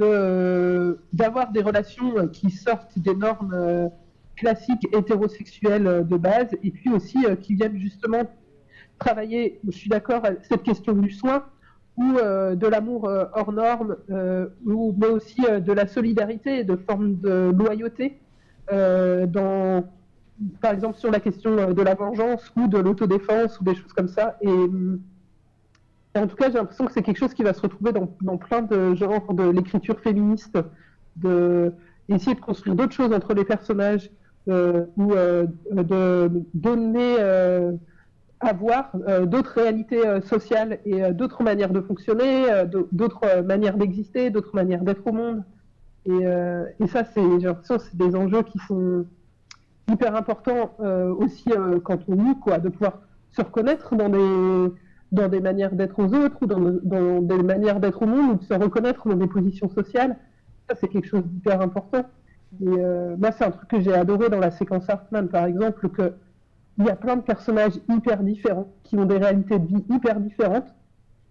euh, d'avoir des relations euh, qui sortent des normes euh, classiques hétérosexuelles de base, et puis aussi qui viennent justement travailler, je suis d'accord, cette question du soin, ou de l'amour hors norme, ou, mais aussi de la solidarité et de formes de loyauté, dans, par exemple sur la question de la vengeance ou de l'autodéfense ou des choses comme ça. Et en tout cas, j'ai l'impression que c'est quelque chose qui va se retrouver dans, plein de genres de l'écriture féministe, de de construire d'autres choses entre les personnages, euh, ou euh, de donner euh, à voir d'autres réalités sociales et d'autres manières de fonctionner, d'autres manières d'exister, d'autres manières d'être au monde. Et, ça, c'est, j'ai l'impression, c'est des enjeux qui sont hyper importants aussi quand on lit, quoi, de pouvoir se reconnaître dans des dans des manières d'être aux autres ou dans, des manières d'être au monde ou de se reconnaître dans des positions sociales. Ça, c'est quelque chose d'hyper important. Et euh, moi, c'est un truc que j'ai adoré dans la séquence Hartman, par exemple, que il y a plein de personnages hyper différents qui ont des réalités de vie hyper différentes.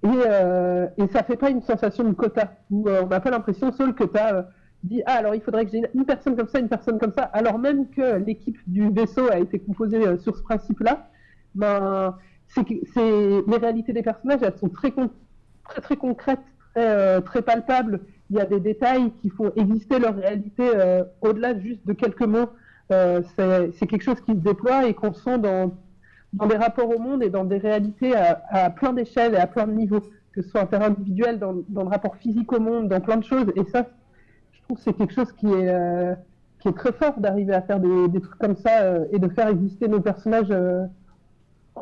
Et, euh, et ça fait pas une sensation de quota où euh, on n'a pas l'impression seul que tu as dit ah alors il faudrait que j'ai une, personne comme ça, une personne comme ça, alors même que l'équipe du vaisseau a été composée sur ce principe-là. Ben, les réalités des personnages, elles sont très, très, concrètes, euh, très, palpables. Il y a des détails qui font exister leur réalité euh, au-delà juste de quelques mots. Euh, c'est quelque chose qui se déploie et qu'on sent dans, dans des rapports au monde et dans des réalités à, à plein d'échelles et à plein de niveaux, que ce soit en terrain individuel, dans, dans, le rapport physique au monde, dans plein de choses. Et ça, je trouve que c'est quelque chose qui est, qui est très fort d'arriver à faire des, des, trucs comme ça et de faire exister nos personnages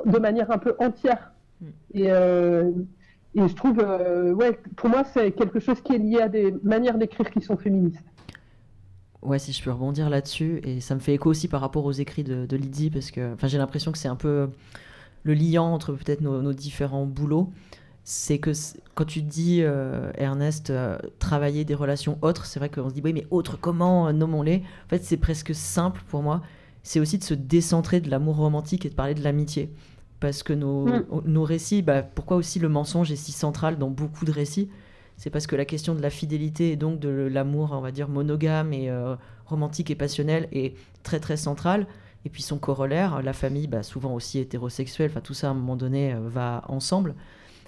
de manière un peu entière. Mm. Et, euh, et je trouve, euh, ouais, pour moi, c'est quelque chose qui est lié à des manières d'écrire qui sont féministes. Ouais, si je peux rebondir là-dessus, et ça me fait écho aussi par rapport aux écrits de, Lydie, parce que j'ai l'impression que c'est un peu le liant entre peut-être nos, différents boulots. C'est que quand tu dis, euh, Ernest, travailler des relations autres, c'est vrai qu'on se dit, oui, mais autres, comment, nommons-les? En fait, c'est presque simple pour moi c'est aussi de se décentrer de l'amour romantique et de parler de l'amitié. Parce que nos, mm. nos récits, bah, pourquoi aussi le mensonge est si central dans beaucoup de récits? C'est parce que la question de la fidélité et donc de l'amour, on va dire, monogame et euh, romantique et passionnel est très très centrale. Et puis son corollaire, la famille, bah, souvent aussi hétérosexuelle, enfin tout ça à un moment donné euh, va ensemble.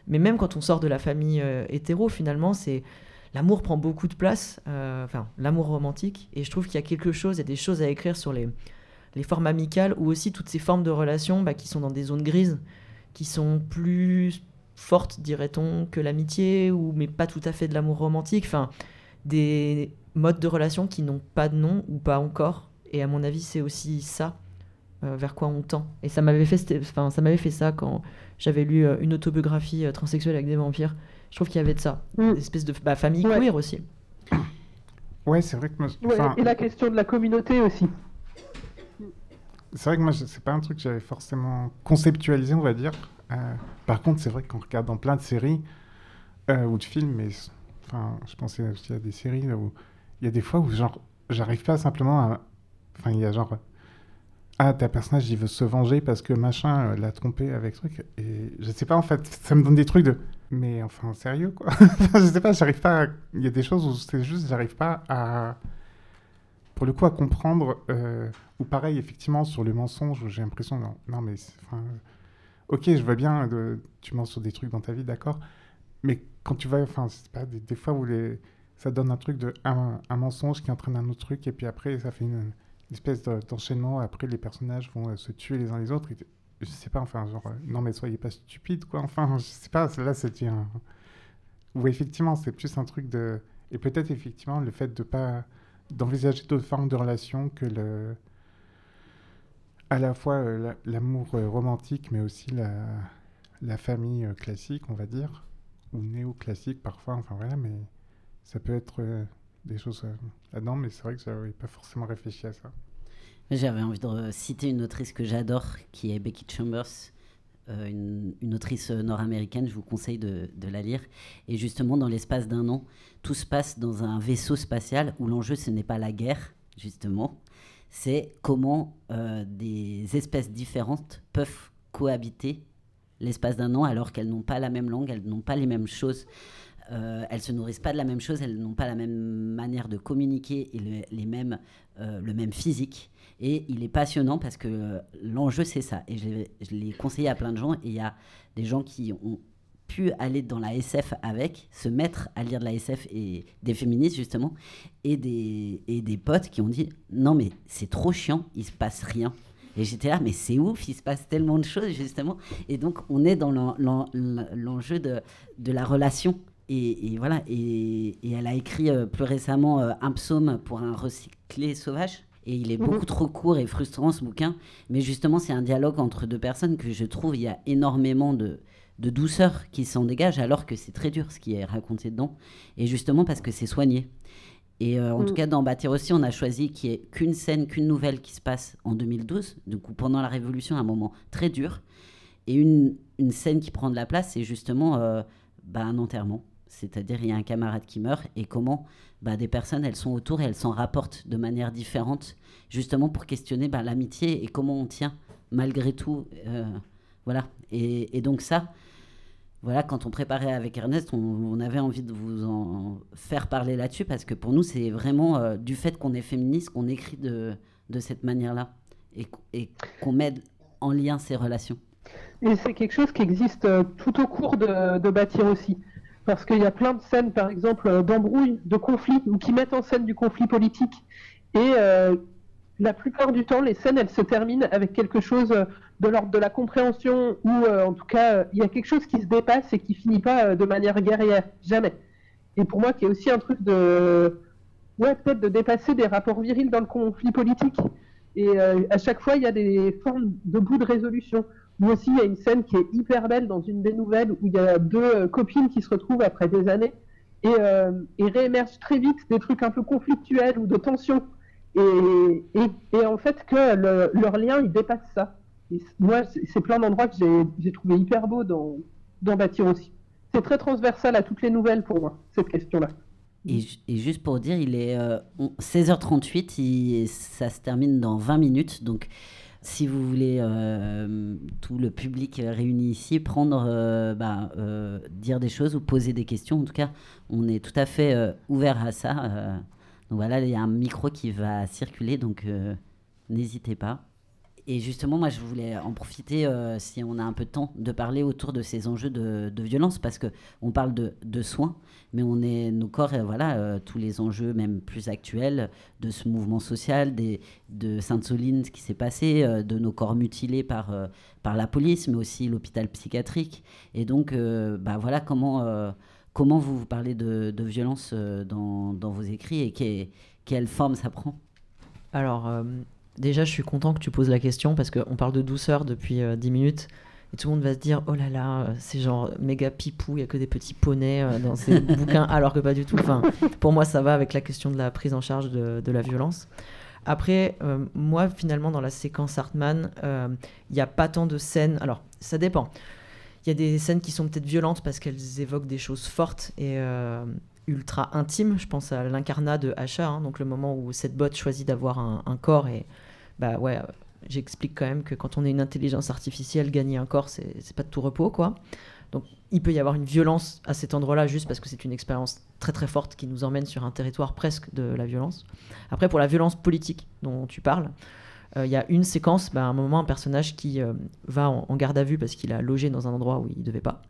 Mais même quand on sort de la famille euh, hétéro, finalement, c'est l'amour prend beaucoup de place, enfin l'amour romantique. Et je trouve qu'il y a quelque chose, il y a des choses à écrire sur les, les formes amicales ou aussi toutes ces formes de relations bah, qui sont dans des zones grises, qui sont plus fortes, dirait-on, que l'amitié, ou mais pas tout à fait de l'amour romantique. Enfin, des modes de relations qui n'ont pas de nom ou pas encore. Et à mon avis, c'est aussi ça euh, vers quoi on tend. Et ça m'avait fait, enfin, ça m'avait fait ça quand j'avais lu euh, une autobiographie euh, transsexuelle avec des vampires. Je trouve qu'il y avait de ça, mm. une espèce de bah, famille queer aussi. Ouais, c'est vrai que et la question de la communauté aussi c'est vrai que moi, c'est pas un truc que j'avais forcément conceptualisé, on va dire. Euh, par contre, c'est vrai qu'en regardant plein de séries euh, ou de films, mais enfin, je pensais aussi à des séries où il y a des fois où genre, j'arrive pas simplement à. Enfin, il y a genre. Ah, ta personnage, il veut se venger parce que machin euh, l'a trompé avec truc. Et je sais pas, en fait, ça me donne des trucs de. Mais enfin, sérieux, quoi? (laughs) je sais pas, j'arrive pas. Il y a des choses où c'est juste, j'arrive pas à pour le coup, à comprendre, euh, ou pareil, effectivement, sur le mensonge, j'ai l'impression, non, non, mais, ok, je vois bien, de, tu mens sur des trucs dans ta vie, d'accord, mais quand tu vas, enfin, pas des, fois ça donne un truc de, un, mensonge qui entraîne un autre truc, et puis après, ça fait une, espèce d'enchaînement, après, les personnages vont euh, se tuer les uns les autres, je sais pas, enfin, genre, euh, non, mais soyez pas stupide, quoi, enfin, (laughs) je sais pas, là, c'est un... Ou effectivement, c'est plus un truc de... Et peut-être, effectivement, le fait de pas d'envisager d'autres formes de relations que le, à la fois euh, l'amour euh, romantique, mais aussi la, la famille euh, classique, on va dire, ou néoclassique parfois, enfin voilà, mais ça peut être des choses là-dedans, mais c'est vrai que j'avais pas forcément réfléchi à ça. J'avais envie de citer une autrice que j'adore, qui est Becky Chambers, euh, une, autrice nord-américaine, je vous conseille de, la lire. Et justement, dans l'espace d'un an, tout se passe dans un vaisseau spatial où l'enjeu, ce n'est pas la guerre, justement, c'est comment euh, des espèces différentes peuvent cohabiter l'espace d'un an alors qu'elles n'ont pas la même langue, elles n'ont pas les mêmes choses. Euh, elles se nourrissent pas de la même chose, elles n'ont pas la même manière de communiquer et le, les mêmes, le même physique. Et il est passionnant parce que l'enjeu, c'est ça. Et je, l'ai conseillé à plein de gens. Et il y a des gens qui ont pu aller dans la SF avec, se mettre à lire de la SF et des féministes justement, et des, et des potes qui ont dit non mais c'est trop chiant, il se passe rien. Et j'étais là, mais c'est ouf, il se passe tellement de choses justement. Et donc on est dans l'enjeu de, de la relation. Et, voilà, et, et, elle a écrit euh, plus récemment euh, un psaume pour un recyclé sauvage. Et il est beaucoup mhm. trop court et frustrant ce bouquin. Mais justement, c'est un dialogue entre deux personnes que je trouve, il y a énormément de, de douceur qui s'en dégage, alors que c'est très dur ce qui est raconté dedans. Et justement parce que c'est soigné. Et euh, en tout mm. cas, dans Bâtir aussi, on a choisi qu'il n'y ait qu'une scène, qu'une nouvelle qui se passe en 2012, du coup pendant la Révolution, un moment très dur. Et une, une scène qui prend de la place, c'est justement bah, un enterrement. C'est-à-dire, il y a un camarade qui meurt et comment bah, des personnes, elles sont autour et elles s'en rapportent de manière différente, justement pour questionner bah, l'amitié et comment on tient malgré tout. Euh, voilà. Et, donc ça, voilà, quand on préparait avec Ernest, on, avait envie de vous en faire parler là-dessus parce que pour nous, c'est vraiment euh, du fait qu'on est féministe qu'on écrit de, de cette manière-là et, qu'on met en lien ces relations. Et c'est quelque chose qui existe euh, tout au cours de Bâtir aussi parce qu'il y a plein de scènes, par exemple, euh, d'embrouilles, de conflits, ou qui mettent en scène du conflit politique. Et euh, la plupart du temps, les scènes, elles se terminent avec quelque chose euh, de l'ordre de la compréhension, ou en tout cas, il y a quelque chose qui se dépasse et qui finit pas de manière guerrière, jamais. Et pour moi, qui est aussi un truc de, ouais, peut-être de dépasser des rapports virils dans le conflit politique. Et à chaque fois, il y a des formes de bout de résolution. Moi aussi, il y a une scène qui est hyper belle dans une des nouvelles où il y a deux euh, copines qui se retrouvent après des années et, euh, et réémergent très vite des trucs un peu conflictuels ou de tension. Et, et, en fait, que leur lien, il dépasse ça. moi, c'est plein d'endroits que j'ai trouvé hyper beau dans, dans Bâtir aussi. C'est très transversal à toutes les nouvelles pour moi, cette question-là. Et, juste pour dire, il est 16h38, euh, ça se termine dans 20 minutes. Donc, si vous voulez, euh, tout le public réuni ici, prendre, euh, bah, euh, dire des choses ou poser des questions. En tout cas, on est tout à fait ouvert à ça. donc voilà, il y a un micro qui va circuler, donc n'hésitez pas. Et justement, moi, je voulais en profiter, si on a un peu de temps, de parler autour de ces enjeux de, violence, parce qu'on parle de, soins, mais on est nos corps, voilà, euh, tous les enjeux, même plus actuels, de ce mouvement social, de Sainte-Soline, ce qui s'est passé, euh, de nos corps mutilés par, euh, par la police, mais aussi l'hôpital psychiatrique. Et donc, bah, voilà comment, comment vous, vous parlez de, de violence dans, dans, vos écrits et quelle forme ça prend? Alors, déjà, je suis content que tu poses la question parce qu'on parle de douceur depuis 10 minutes. Et tout le monde va se dire oh là là, euh, c'est genre méga pipou, il y a que des petits poneys euh, dans ces (laughs) bouquins, alors que pas du tout. Enfin, pour moi, ça va avec la question de la prise en charge de, la violence. Après, euh, moi, finalement, dans la séquence Hartman, il n'y a pas tant de scènes. Alors, ça dépend. Il y a des scènes qui sont peut-être violentes parce qu'elles évoquent des choses fortes et ultra intimes. Je pense à l'incarnat de Asha, hein, donc le moment où cette botte choisit d'avoir un, un, corps et bah ouais, j'explique quand même que quand on est une intelligence artificielle, gagner un corps, c'est pas de tout repos, quoi. Donc, il peut y avoir une violence à cet endroit-là, juste parce que c'est une expérience très très forte qui nous emmène sur un territoire presque de la violence. Après, pour la violence politique dont tu parles, euh, il y a une séquence, bah, à un moment, un personnage qui euh, va en, garde à vue parce qu'il a logé dans un endroit où il ne devait pas.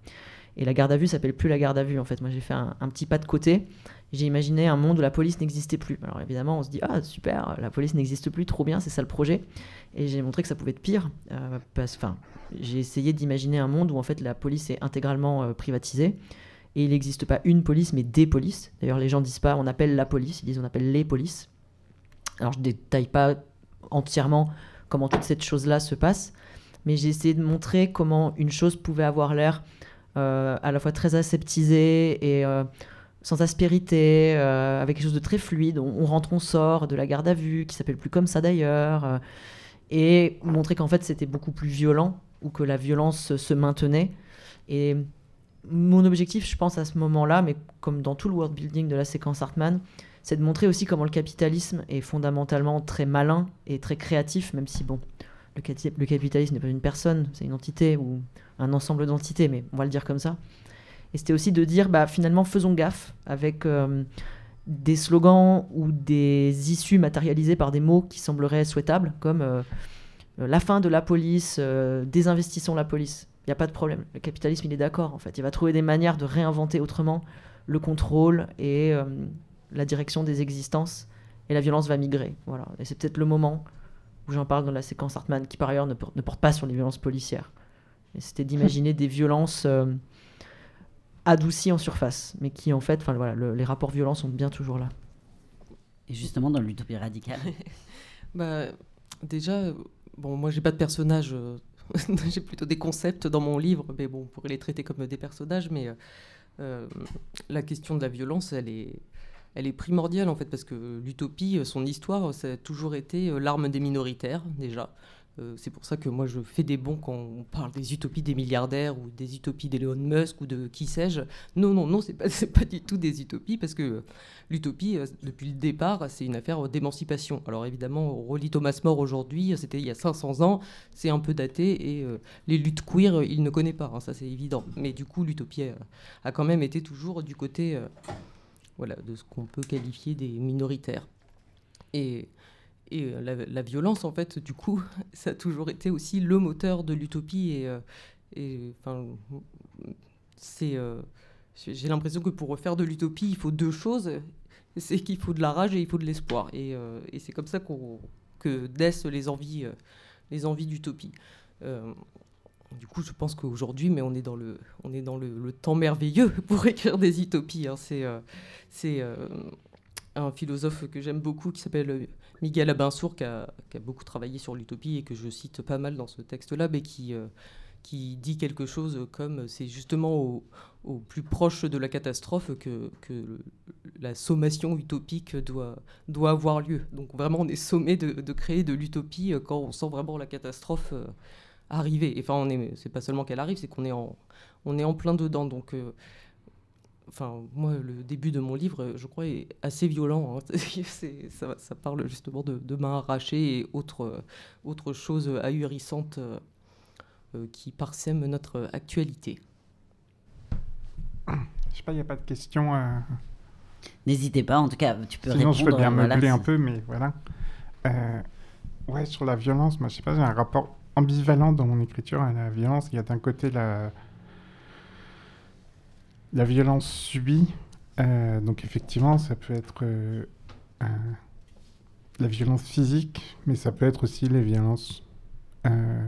Et la garde à vue s'appelle plus la garde à vue, en fait. Moi, j'ai fait un, petit pas de côté j'ai imaginé un monde où la police n'existait plus. Alors évidemment, on se dit ah super, la police n'existe plus, trop bien, c'est ça le projet. Et j'ai montré que ça pouvait être pire. Euh, enfin, j'ai essayé d'imaginer un monde où en fait la police est intégralement euh, privatisée et il n'existe pas une police mais des polices. D'ailleurs, les gens disent pas on appelle la police, ils disent on appelle les polices. Alors je détaille pas entièrement comment toute cette chose-là se passe, mais j'ai essayé de montrer comment une chose pouvait avoir l'air à la fois très aseptisé et sans aspérité, avec quelque chose de très fluide. On, rentre, on sort de la garde à vue, qui s'appelle plus comme ça d'ailleurs, et montrer qu'en fait c'était beaucoup plus violent ou que la violence se maintenait. Et mon objectif, je pense à ce moment-là, mais comme dans tout le world building de la séquence Hartman, c'est de montrer aussi comment le capitalisme est fondamentalement très malin et très créatif, même si, bon, le, le capitalisme n'est pas une personne, c'est une entité ou un ensemble d'entités, mais on va le dire comme ça. Et c'était aussi de dire, bah, finalement, faisons gaffe avec euh, des slogans ou des issues matérialisées par des mots qui sembleraient souhaitables, comme euh, la fin de la police, euh, désinvestissons la police. Il n'y a pas de problème. Le capitalisme, il est d'accord, en fait. Il va trouver des manières de réinventer autrement le contrôle et la direction des existences et la violence va migrer. Voilà. Et c'est peut-être le moment où j'en parle dans la séquence Hartman, qui par ailleurs ne, porte pas sur les violences policières. C'était d'imaginer des violences euh, adoucies en surface, mais qui en fait, enfin voilà, les rapports violents sont bien toujours là. Et justement dans l'utopie radicale. (laughs) bah, déjà, bon, moi j'ai pas de personnage, euh, (laughs) j'ai plutôt des concepts dans mon livre, mais bon, on pourrait les traiter comme des personnages, mais euh, la question de la violence, elle est elle est primordiale en fait parce que l'utopie, son histoire, ça a toujours été l'arme des minoritaires déjà. Euh, c'est pour ça que moi je fais des bons quand on parle des utopies des milliardaires ou des utopies d'Elon Musk ou de qui sais-je. Non, non, non, c'est pas, (laughs) pas du tout des utopies parce que l'utopie, depuis le départ, c'est une affaire d'émancipation. Alors évidemment, on relit Thomas More aujourd'hui, c'était il y a 500 ans, c'est un peu daté et les luttes queer, il ne connaît pas, hein, ça c'est évident. Mais du coup, l'utopie a, quand même été toujours du côté voilà, de ce qu'on peut qualifier des minoritaires. Et, et euh, la, violence, en fait, du coup, (laughs) ça a toujours été aussi le moteur de l'utopie. Et, euh, enfin, c'est, euh, j'ai l'impression que pour refaire de l'utopie, il faut deux choses. C'est qu'il faut de la rage et il faut de l'espoir. Et, c'est comme ça qu'on, que naissent les envies, les envies d'utopie. Du coup, je pense qu'aujourd'hui, mais on est dans le, on est dans le, temps merveilleux (laughs) pour écrire des utopies. Hein. C'est, c'est un philosophe que j'aime beaucoup qui s'appelle Miguel Abinsour, qui a, beaucoup travaillé sur l'utopie et que je cite pas mal dans ce texte-là, mais qui, qui dit quelque chose comme c'est justement au, plus proche de la catastrophe que, la sommation utopique doit, avoir lieu. Donc vraiment, on est sommé de, créer de l'utopie quand on sent vraiment la catastrophe arriver. Enfin, on est, c'est pas seulement qu'elle arrive, c'est qu'on est en, on est en plein dedans. Donc, euh, enfin, moi, le début de mon livre, je crois, est assez violent. Hein. (laughs) ça, ça, parle justement de, de, mains arrachées et autres, autres choses ahurissantes euh, euh, qui parsèment notre actualité. Je sais pas, il n'y a pas de questions. N'hésitez pas, en tout cas, tu peux Sinon, répondre. je peux bien meubler un peu, mais voilà. ouais, sur la violence, moi, je sais pas, j'ai un rapport ambivalent dans mon écriture à la violence. Il y a d'un côté la, la violence subie. Euh, donc effectivement, ça peut être euh, la violence physique, mais ça peut être aussi les violences euh,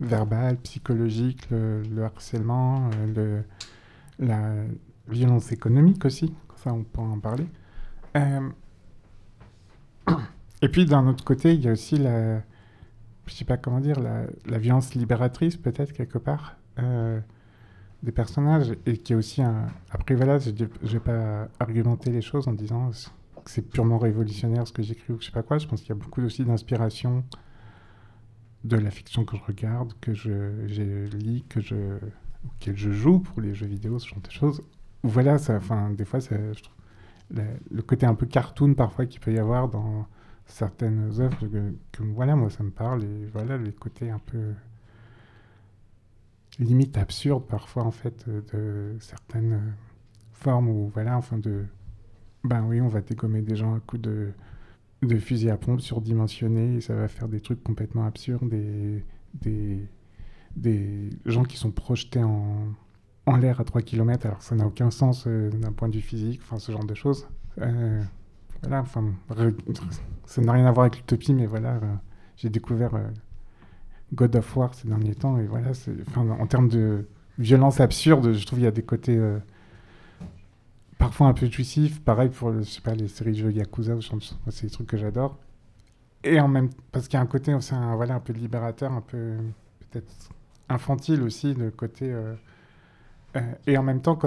verbales, psychologiques, le, harcèlement, le, la violence économique aussi. Ça, on peut en parler. et puis d'un autre côté, il y a aussi la, je sais pas comment dire, la, violence libératrice peut-être quelque part des personnages et qui est aussi un... Après voilà, je ne vais pas argumenter les choses en disant que c'est purement révolutionnaire ce que j'écris ou je sais pas quoi. Je pense qu'il y a beaucoup aussi d'inspiration de la fiction que je regarde, que je, lis, que je, que je joue pour les jeux vidéo, ce genre de choses. Voilà, ça, enfin, des fois, ça, le côté un peu cartoon parfois qu'il peut y avoir dans certaines œuvres que, voilà, moi ça me parle et voilà les côtés un peu limite absurdes parfois en fait de certaines formes où voilà, enfin de ben oui, on va dégommer des gens à coup de de fusil à pompe surdimensionné et ça va faire des trucs complètement absurdes des des, des gens qui sont projetés en, en l'air à 3 km alors ça n'a aucun sens euh, d'un point de vue physique, enfin ce genre de choses. Euh, voilà, enfin, ça n'a rien à voir avec l'utopie, mais voilà, euh, j'ai découvert euh, God of War ces derniers temps, et voilà, en termes de violence absurde, je trouve qu'il y a des côtés euh, parfois un peu jouissifs, pareil pour, je sais pas, les séries de jeux Yakuza, c'est des trucs que j'adore, et en même, parce qu'il y a un côté, c'est un, voilà, un peu libérateur, un peu peut-être infantile aussi, de côté et en même temps,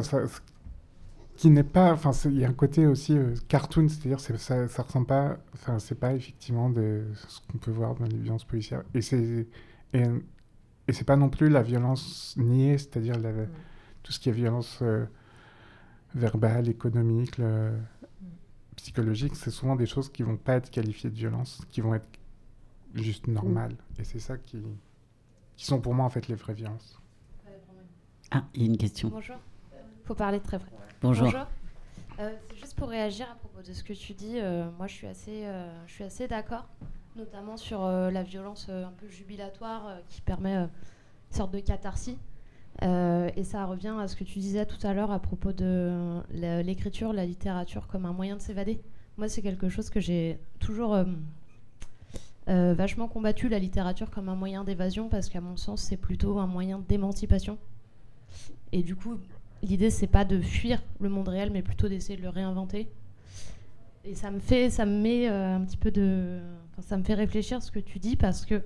qui n'est pas, enfin, il y a un côté aussi cartoon, c'est-à-dire ça, ça ressemble pas, c'est pas effectivement ce qu'on peut voir dans les violences policières. Et c'est et, et c'est pas non plus la violence niée, c'est-à-dire mm. tout ce qui est violence verbale, économique, le, psychologique, c'est souvent des choses qui vont pas être qualifiées de violence, qui vont être juste normales. Et c'est ça qui, qui sont pour moi en fait les vraies violences. Ah, il y a une question. Bonjour. Faut parler très vrai. Bonjour. Euh, c'est juste pour réagir à propos de ce que tu dis. Euh, moi, je suis assez, euh, je suis assez d'accord, notamment sur la violence un peu jubilatoire qui permet une sorte de catharsis. et ça revient à ce que tu disais tout à l'heure à propos de l'écriture, la littérature comme un moyen de s'évader. Moi, c'est quelque chose que j'ai toujours vachement combattu, la littérature comme un moyen d'évasion, parce qu'à mon sens, c'est plutôt un moyen d'émancipation. Et du coup, l'idée, c'est pas de fuir le monde réel, mais plutôt d'essayer de le réinventer. Et ça me fait, ça me met euh, un petit peu de, ça me fait réfléchir ce que tu dis parce que,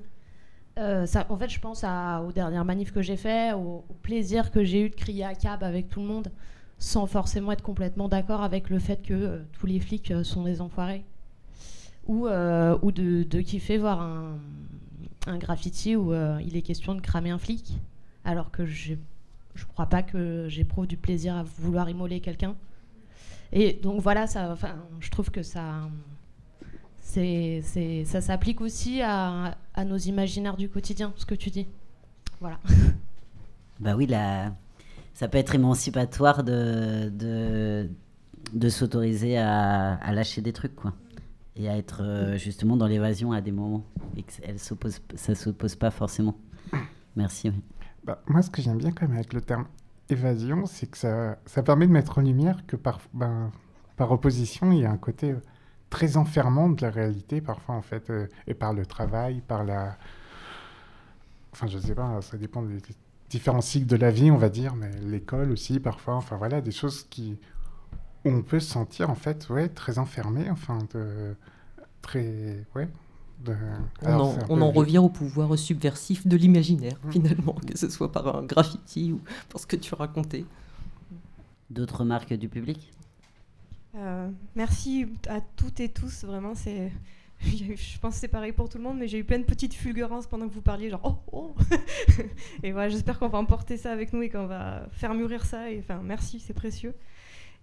euh, en fait, je pense à, aux dernières manifs que j'ai fait, au, plaisir que j'ai eu de crier à cab avec tout le monde, sans forcément être complètement d'accord avec le fait que euh, tous les flics sont des enfoirés, ou, de, kiffer voir un, un graffiti où il est question de cramer un flic, alors que je crois pas que j'éprouve du plaisir à vouloir immoler quelqu'un. Et donc voilà, ça, enfin, je trouve que ça, c'est, ça s'applique aussi à, à, nos imaginaires du quotidien, ce que tu dis. Voilà. (laughs) Bah oui, la, ça peut être émancipatoire de, de, de s'autoriser à, à, lâcher des trucs, quoi. Et à être euh, justement dans l'évasion à des moments. Et que elle s'oppose, ça ne s'oppose pas forcément. Merci. Oui. Bah, moi, ce que j'aime bien quand même avec le terme évasion, c'est que ça, ça, permet de mettre en lumière que par, ben, par opposition, il y a un côté euh, très enfermant de la réalité, parfois, en fait, euh, et par le travail, par la... Enfin, je sais pas, ça dépend des différents cycles de la vie, on va dire, mais l'école aussi, parfois, enfin, voilà, des choses qui... où on peut se sentir, en fait, ouais, très enfermé, enfin, de... très... Ouais, on, en, revient au pouvoir subversif de l'imaginaire, mmh. finalement, que ce soit par un graffiti ou par ce que tu racontais. D'autres marques du public? Euh, Merci à toutes et tous, vraiment, c'est... (laughs) Je pense que c'est pareil pour tout le monde, mais j'ai eu plein de petites fulgurances pendant que vous parliez, genre oh, oh (laughs) Et voilà, j'espère qu'on va emporter ça avec nous et qu'on va faire mûrir ça. Et enfin, merci, c'est précieux.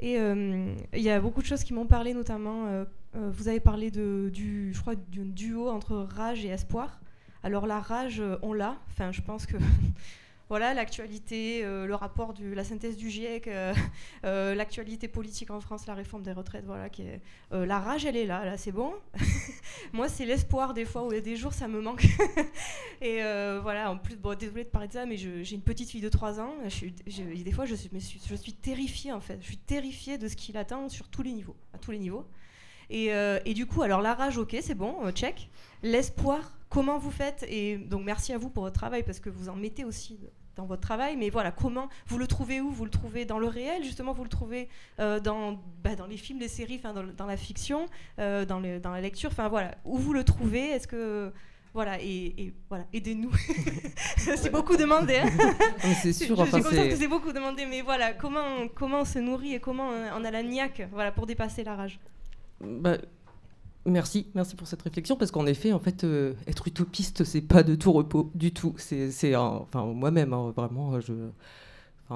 Et euh, il y a beaucoup de choses qui m'ont parlé, notamment, euh, euh, vous avez parlé de, du, je crois, d'un duo entre rage et espoir. Alors la rage, on l'a. Enfin, je pense que (laughs) voilà, l'actualité, le rapport de la synthèse du GIEC, (laughs) l'actualité politique en France, la réforme des retraites, voilà, qui est, la rage, elle est là, là, c'est bon. (laughs) Moi, c'est l'espoir des fois où des jours, ça me manque. (laughs) et voilà, en plus, désolée de parler de ça, mais j'ai une petite fille de 3 ans. Des fois, je suis, je suis terrifiée, en fait. Je suis terrifiée de ce qui l'attend sur tous les niveaux, à tous les niveaux. Euh, et, du coup, alors la rage, ok, c'est bon, euh, check. L'espoir, comment vous faites? Et donc merci à vous pour votre travail parce que vous en mettez aussi dans votre travail. Mais voilà, comment vous le trouvez où? Vous le trouvez dans le réel, justement, vous le trouvez euh, dans, bah, dans les films, les séries, dans, dans la fiction, dans, dans la lecture. Enfin voilà, où vous le trouvez? Est-ce que voilà, et, voilà, aidez-nous. (laughs) c'est beaucoup demandé. Hein. c'est sûr. Je, enfin, que c'est beaucoup demandé, mais voilà, comment, comment on se nourrit et comment on a la niaque voilà, pour dépasser la rage? Bah, merci, merci pour cette réflexion parce qu'en effet, en fait, euh, être utopiste, c'est pas de tout repos du tout. C'est, enfin, moi-même, hein, vraiment, je,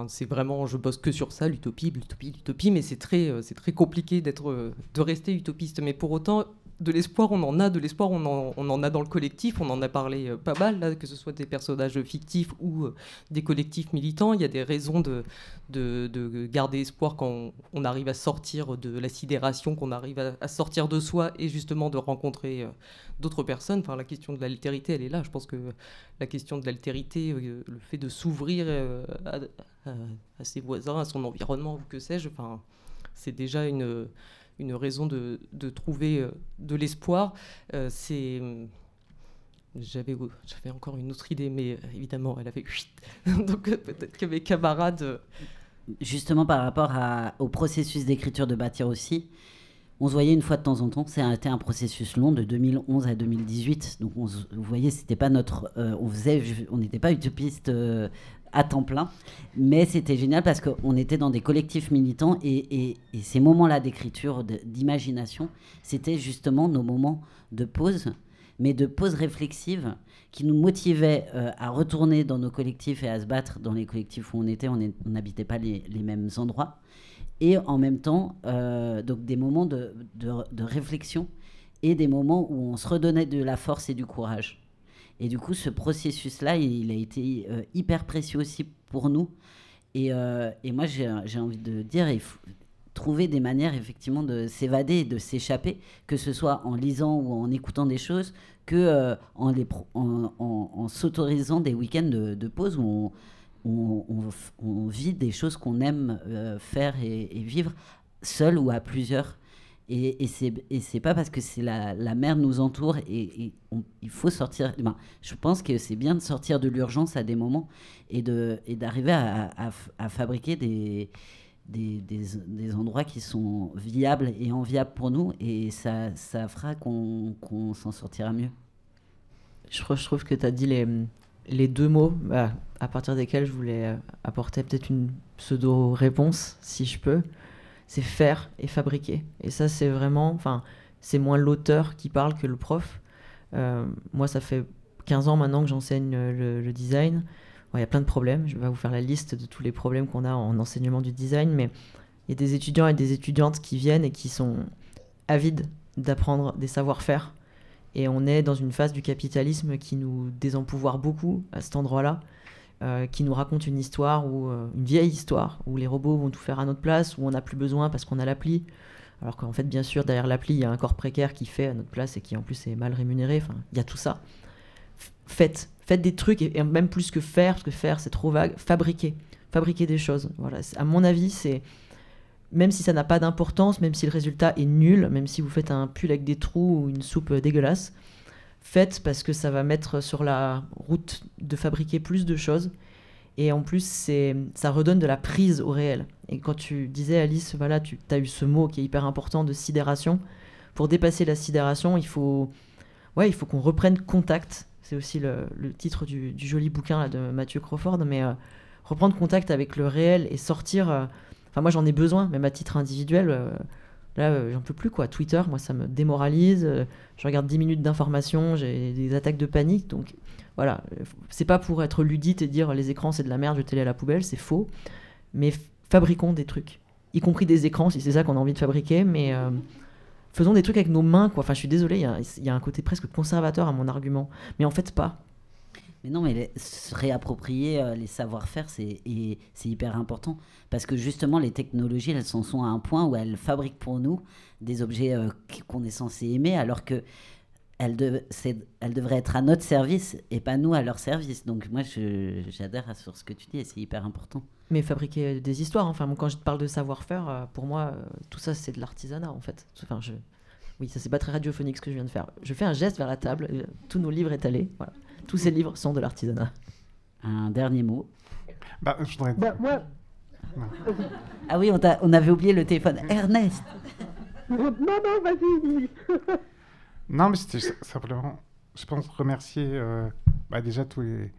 c'est vraiment, je bosse que sur ça, l'utopie, l'utopie, l'utopie, mais c'est très, euh, c'est très compliqué d'être, euh, de rester utopiste. Mais pour autant, de l'espoir, on en a, de l'espoir, on en, a dans le collectif, on en a parlé euh, pas mal, là, que ce soit des personnages fictifs ou euh, des collectifs militants. Il y a des raisons de, de, garder espoir quand on, arrive à sortir de la sidération, qu'on arrive à, sortir de soi et justement de rencontrer euh, d'autres personnes. Enfin, la question de l'altérité, elle est là. Je pense que la question de l'altérité, le fait de s'ouvrir à, à, ses voisins, à son environnement, que sais-je, enfin, c'est déjà une une raison de, de trouver euh, de l'espoir. Euh, c'est j'avais, j'avais encore une autre idée, mais euh, évidemment, elle avait (laughs) Donc peut-être que mes camarades. Justement, par rapport au processus d'écriture de Bâtir aussi, on se voyait une fois de temps en temps. C'était un processus long de 2011 à 2018. Donc, vous voyez, c'était pas notre. on faisait, on n'était pas utopiste à temps plein. Mais c'était génial parce qu'on était dans des collectifs militants et, ces moments-là d'écriture, d'imagination, c'était justement nos moments de pause, mais de pause réflexive qui nous motivaient euh, à retourner dans nos collectifs et à se battre dans les collectifs où on était. On n'habitait pas les, mêmes endroits. Et en même temps, euh, donc des moments de, de réflexion et des moments où on se redonnait de la force et du courage. Et du coup, ce processus-là, il, a été euh, hyper précieux aussi pour nous. Et, euh, moi, j'ai envie de dire, il faut trouver des manières effectivement de s'évader, de s'échapper, que ce soit en lisant ou en écoutant des choses, que euh, en, s'autorisant des week-ends de, pause où on, vit des choses qu'on aime faire et, vivre seul ou à plusieurs. Et, et c'est pas parce que la, mer nous entoure et, il faut sortir. Je pense que c'est bien de sortir de l'urgence à des moments et d'arriver à, fabriquer des, endroits qui sont viables et enviables pour nous et ça, fera qu'on s'en sortira mieux. Je, trouve que tu as dit les, les deux mots bah, à partir desquels je voulais apporter peut-être une pseudo-réponse, si je peux c'est faire et fabriquer. Et ça, c'est vraiment, enfin, c'est moins l'auteur qui parle que le prof. Euh, moi, ça fait 15 ans maintenant que j'enseigne le, design. Il y a plein de problèmes. Je vais vous faire la liste de tous les problèmes qu'on a en enseignement du design, mais il y a des étudiants et des étudiantes qui viennent et qui sont avides d'apprendre des savoir-faire. Et on est dans une phase du capitalisme qui nous désempouvoir beaucoup à cet endroit-là. Euh, qui nous raconte une histoire ou euh, une vieille histoire où les robots vont tout faire à notre place, où on n'a plus besoin parce qu'on a l'appli. Alors qu'en fait, bien sûr, derrière l'appli, il y a un corps précaire qui fait à notre place et qui en plus est mal rémunéré. Enfin, il y a tout ça. faites, faites des trucs et, même plus que faire, parce que faire c'est trop vague. Fabriquer, fabriquer des choses. Voilà. À mon avis, c'est même si ça n'a pas d'importance, même si le résultat est nul, même si vous faites un pull avec des trous ou une soupe dégueulasse, faites parce que ça va mettre sur la route de fabriquer plus de choses. Et en plus, ça redonne de la prise au réel. Et quand tu disais, Alice, voilà, tu as eu ce mot qui est hyper important de sidération. Pour dépasser la sidération, il faut, ouais, faut qu'on reprenne contact. C'est aussi le, titre du, joli bouquin de Mathieu Crawford. Mais euh, reprendre contact avec le réel et sortir. Euh, enfin, moi, j'en ai besoin, même à titre individuel. Euh, Là, euh, j'en peux plus quoi. Twitter, moi, ça me démoralise. Euh, je regarde 10 minutes d'information, j'ai des attaques de panique. Donc voilà, euh, c'est pas pour être ludite et dire les écrans c'est de la merde, je les à la poubelle, c'est faux. Mais fabriquons des trucs, y compris des écrans si c'est ça qu'on a envie de fabriquer. Mais faisons des trucs avec nos mains quoi. Enfin, je suis désolé, il y, a un côté presque conservateur à mon argument, mais en fait pas. Mais non, mais se réapproprier euh, les savoir-faire, c'est hyper important. Parce que justement, les technologies, elles sont, sont à un point où elles fabriquent pour nous des objets euh, qu'on est censé aimer, alors que elles, devraient être à notre service et pas nous à leur service. Donc moi, j'adhère sur ce que tu dis et c'est hyper important. Mais fabriquer des histoires, enfin, quand je te parle de savoir-faire, euh, pour moi, tout ça, c'est de l'artisanat, en fait. Enfin. Oui, ça, c'est pas très radiophonique ce que je viens de faire. Je fais un geste vers la table, tous nos livres étalés, voilà. Tous ces livres sont de l'artisanat. Un dernier mot. Bah, je voudrais... bah, moi... Ah oui, on, on, avait oublié le téléphone. Ernest Non, non, vas-y. (laughs) non, mais c'était simplement, je pense, remercier euh, bah, déjà tous les,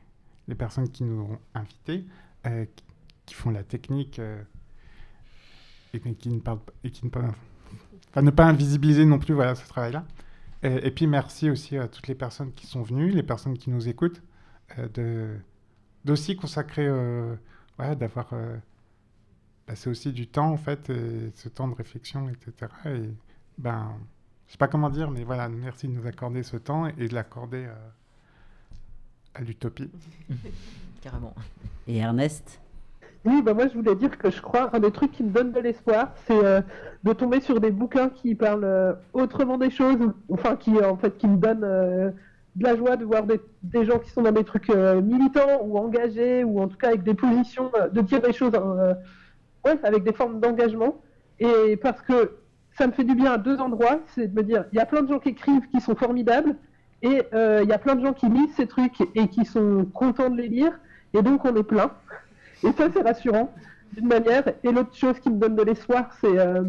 les, personnes qui nous ont invités, euh, qui, font la technique euh, et qui ne parlent et qui ne pas, enfin, ne pas invisibiliser non plus voilà, ce travail-là. Et, puis merci aussi à toutes les personnes qui sont venues, les personnes qui nous écoutent, euh, de d'aussi consacrer, euh, d'avoir euh, passé aussi du temps en fait, et ce temps de réflexion, etc. Et ben, je sais pas comment dire, mais voilà, merci de nous accorder ce temps et de l'accorder à l'utopie. (laughs) Carrément. Et Ernest? Oui, bah moi je voulais dire que je crois un des trucs qui me donne de l'espoir, c'est euh, de tomber sur des bouquins qui parlent euh, autrement des choses, enfin qui en fait qui me donnent euh, de la joie de voir des, des, gens qui sont dans des trucs militants ou engagés ou en tout cas avec des positions, de dire des choses ouais, avec des formes d'engagement. Et parce que ça me fait du bien à deux endroits, c'est de me dire il y a plein de gens qui écrivent qui sont formidables et il y a plein de gens qui lisent ces trucs et qui sont contents de les lire et donc on est plein. Et ça, c'est rassurant d'une manière. Et l'autre chose qui me donne de l'espoir, c'est euh,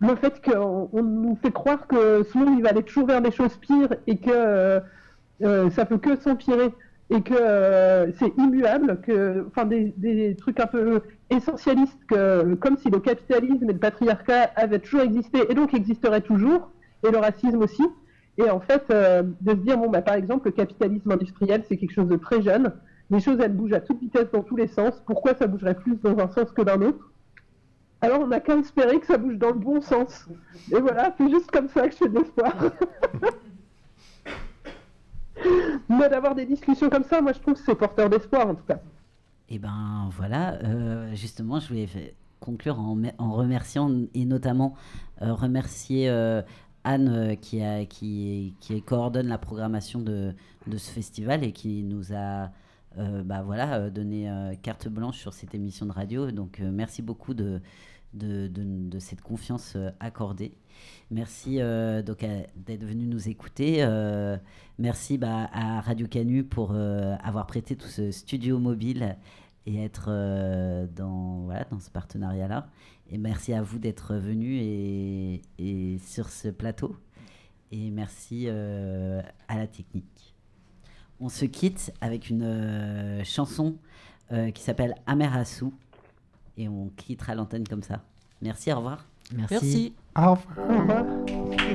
le fait qu'on nous fait croire que ce monde il va aller toujours vers des choses pires et que euh, euh, ça peut que s'empirer. et que euh, c'est immuable, que, enfin des, trucs un peu essentialistes, que, comme si le capitalisme et le patriarcat avaient toujours existé et donc existeraient toujours, et le racisme aussi. Et en fait, de se dire, bon, bah, par exemple, le capitalisme industriel, c'est quelque chose de très jeune. Les choses, elles bougent à toute vitesse dans tous les sens. Pourquoi ça bougerait plus dans un sens que dans l'autre? Alors, on n'a qu'à espérer que ça bouge dans le bon sens. Et voilà, c'est juste comme ça que je fais de l'espoir. (laughs) Mais d'avoir des discussions comme ça, moi, je trouve que c'est porteur d'espoir, en tout cas. Et eh ben voilà, euh, justement, je voulais conclure en, remerciant et notamment euh, remercier Anne euh, qui, a, qui, coordonne la programmation de, ce festival et qui nous a bah voilà, euh, donné carte blanche sur cette émission de radio. Donc merci beaucoup de, de, cette confiance accordée. Merci donc d'être venu nous écouter. merci bah, à Radio Canu pour avoir prêté tout ce studio mobile et être dans, voilà, dans ce partenariat-là. Et merci à vous d'être venu et, et, sur ce plateau. Et merci euh, à la technique. On se quitte avec une euh, chanson euh, qui s'appelle Amerasu. Et on quittera l'antenne comme ça. Merci, au revoir. Merci. merci. Au revoir.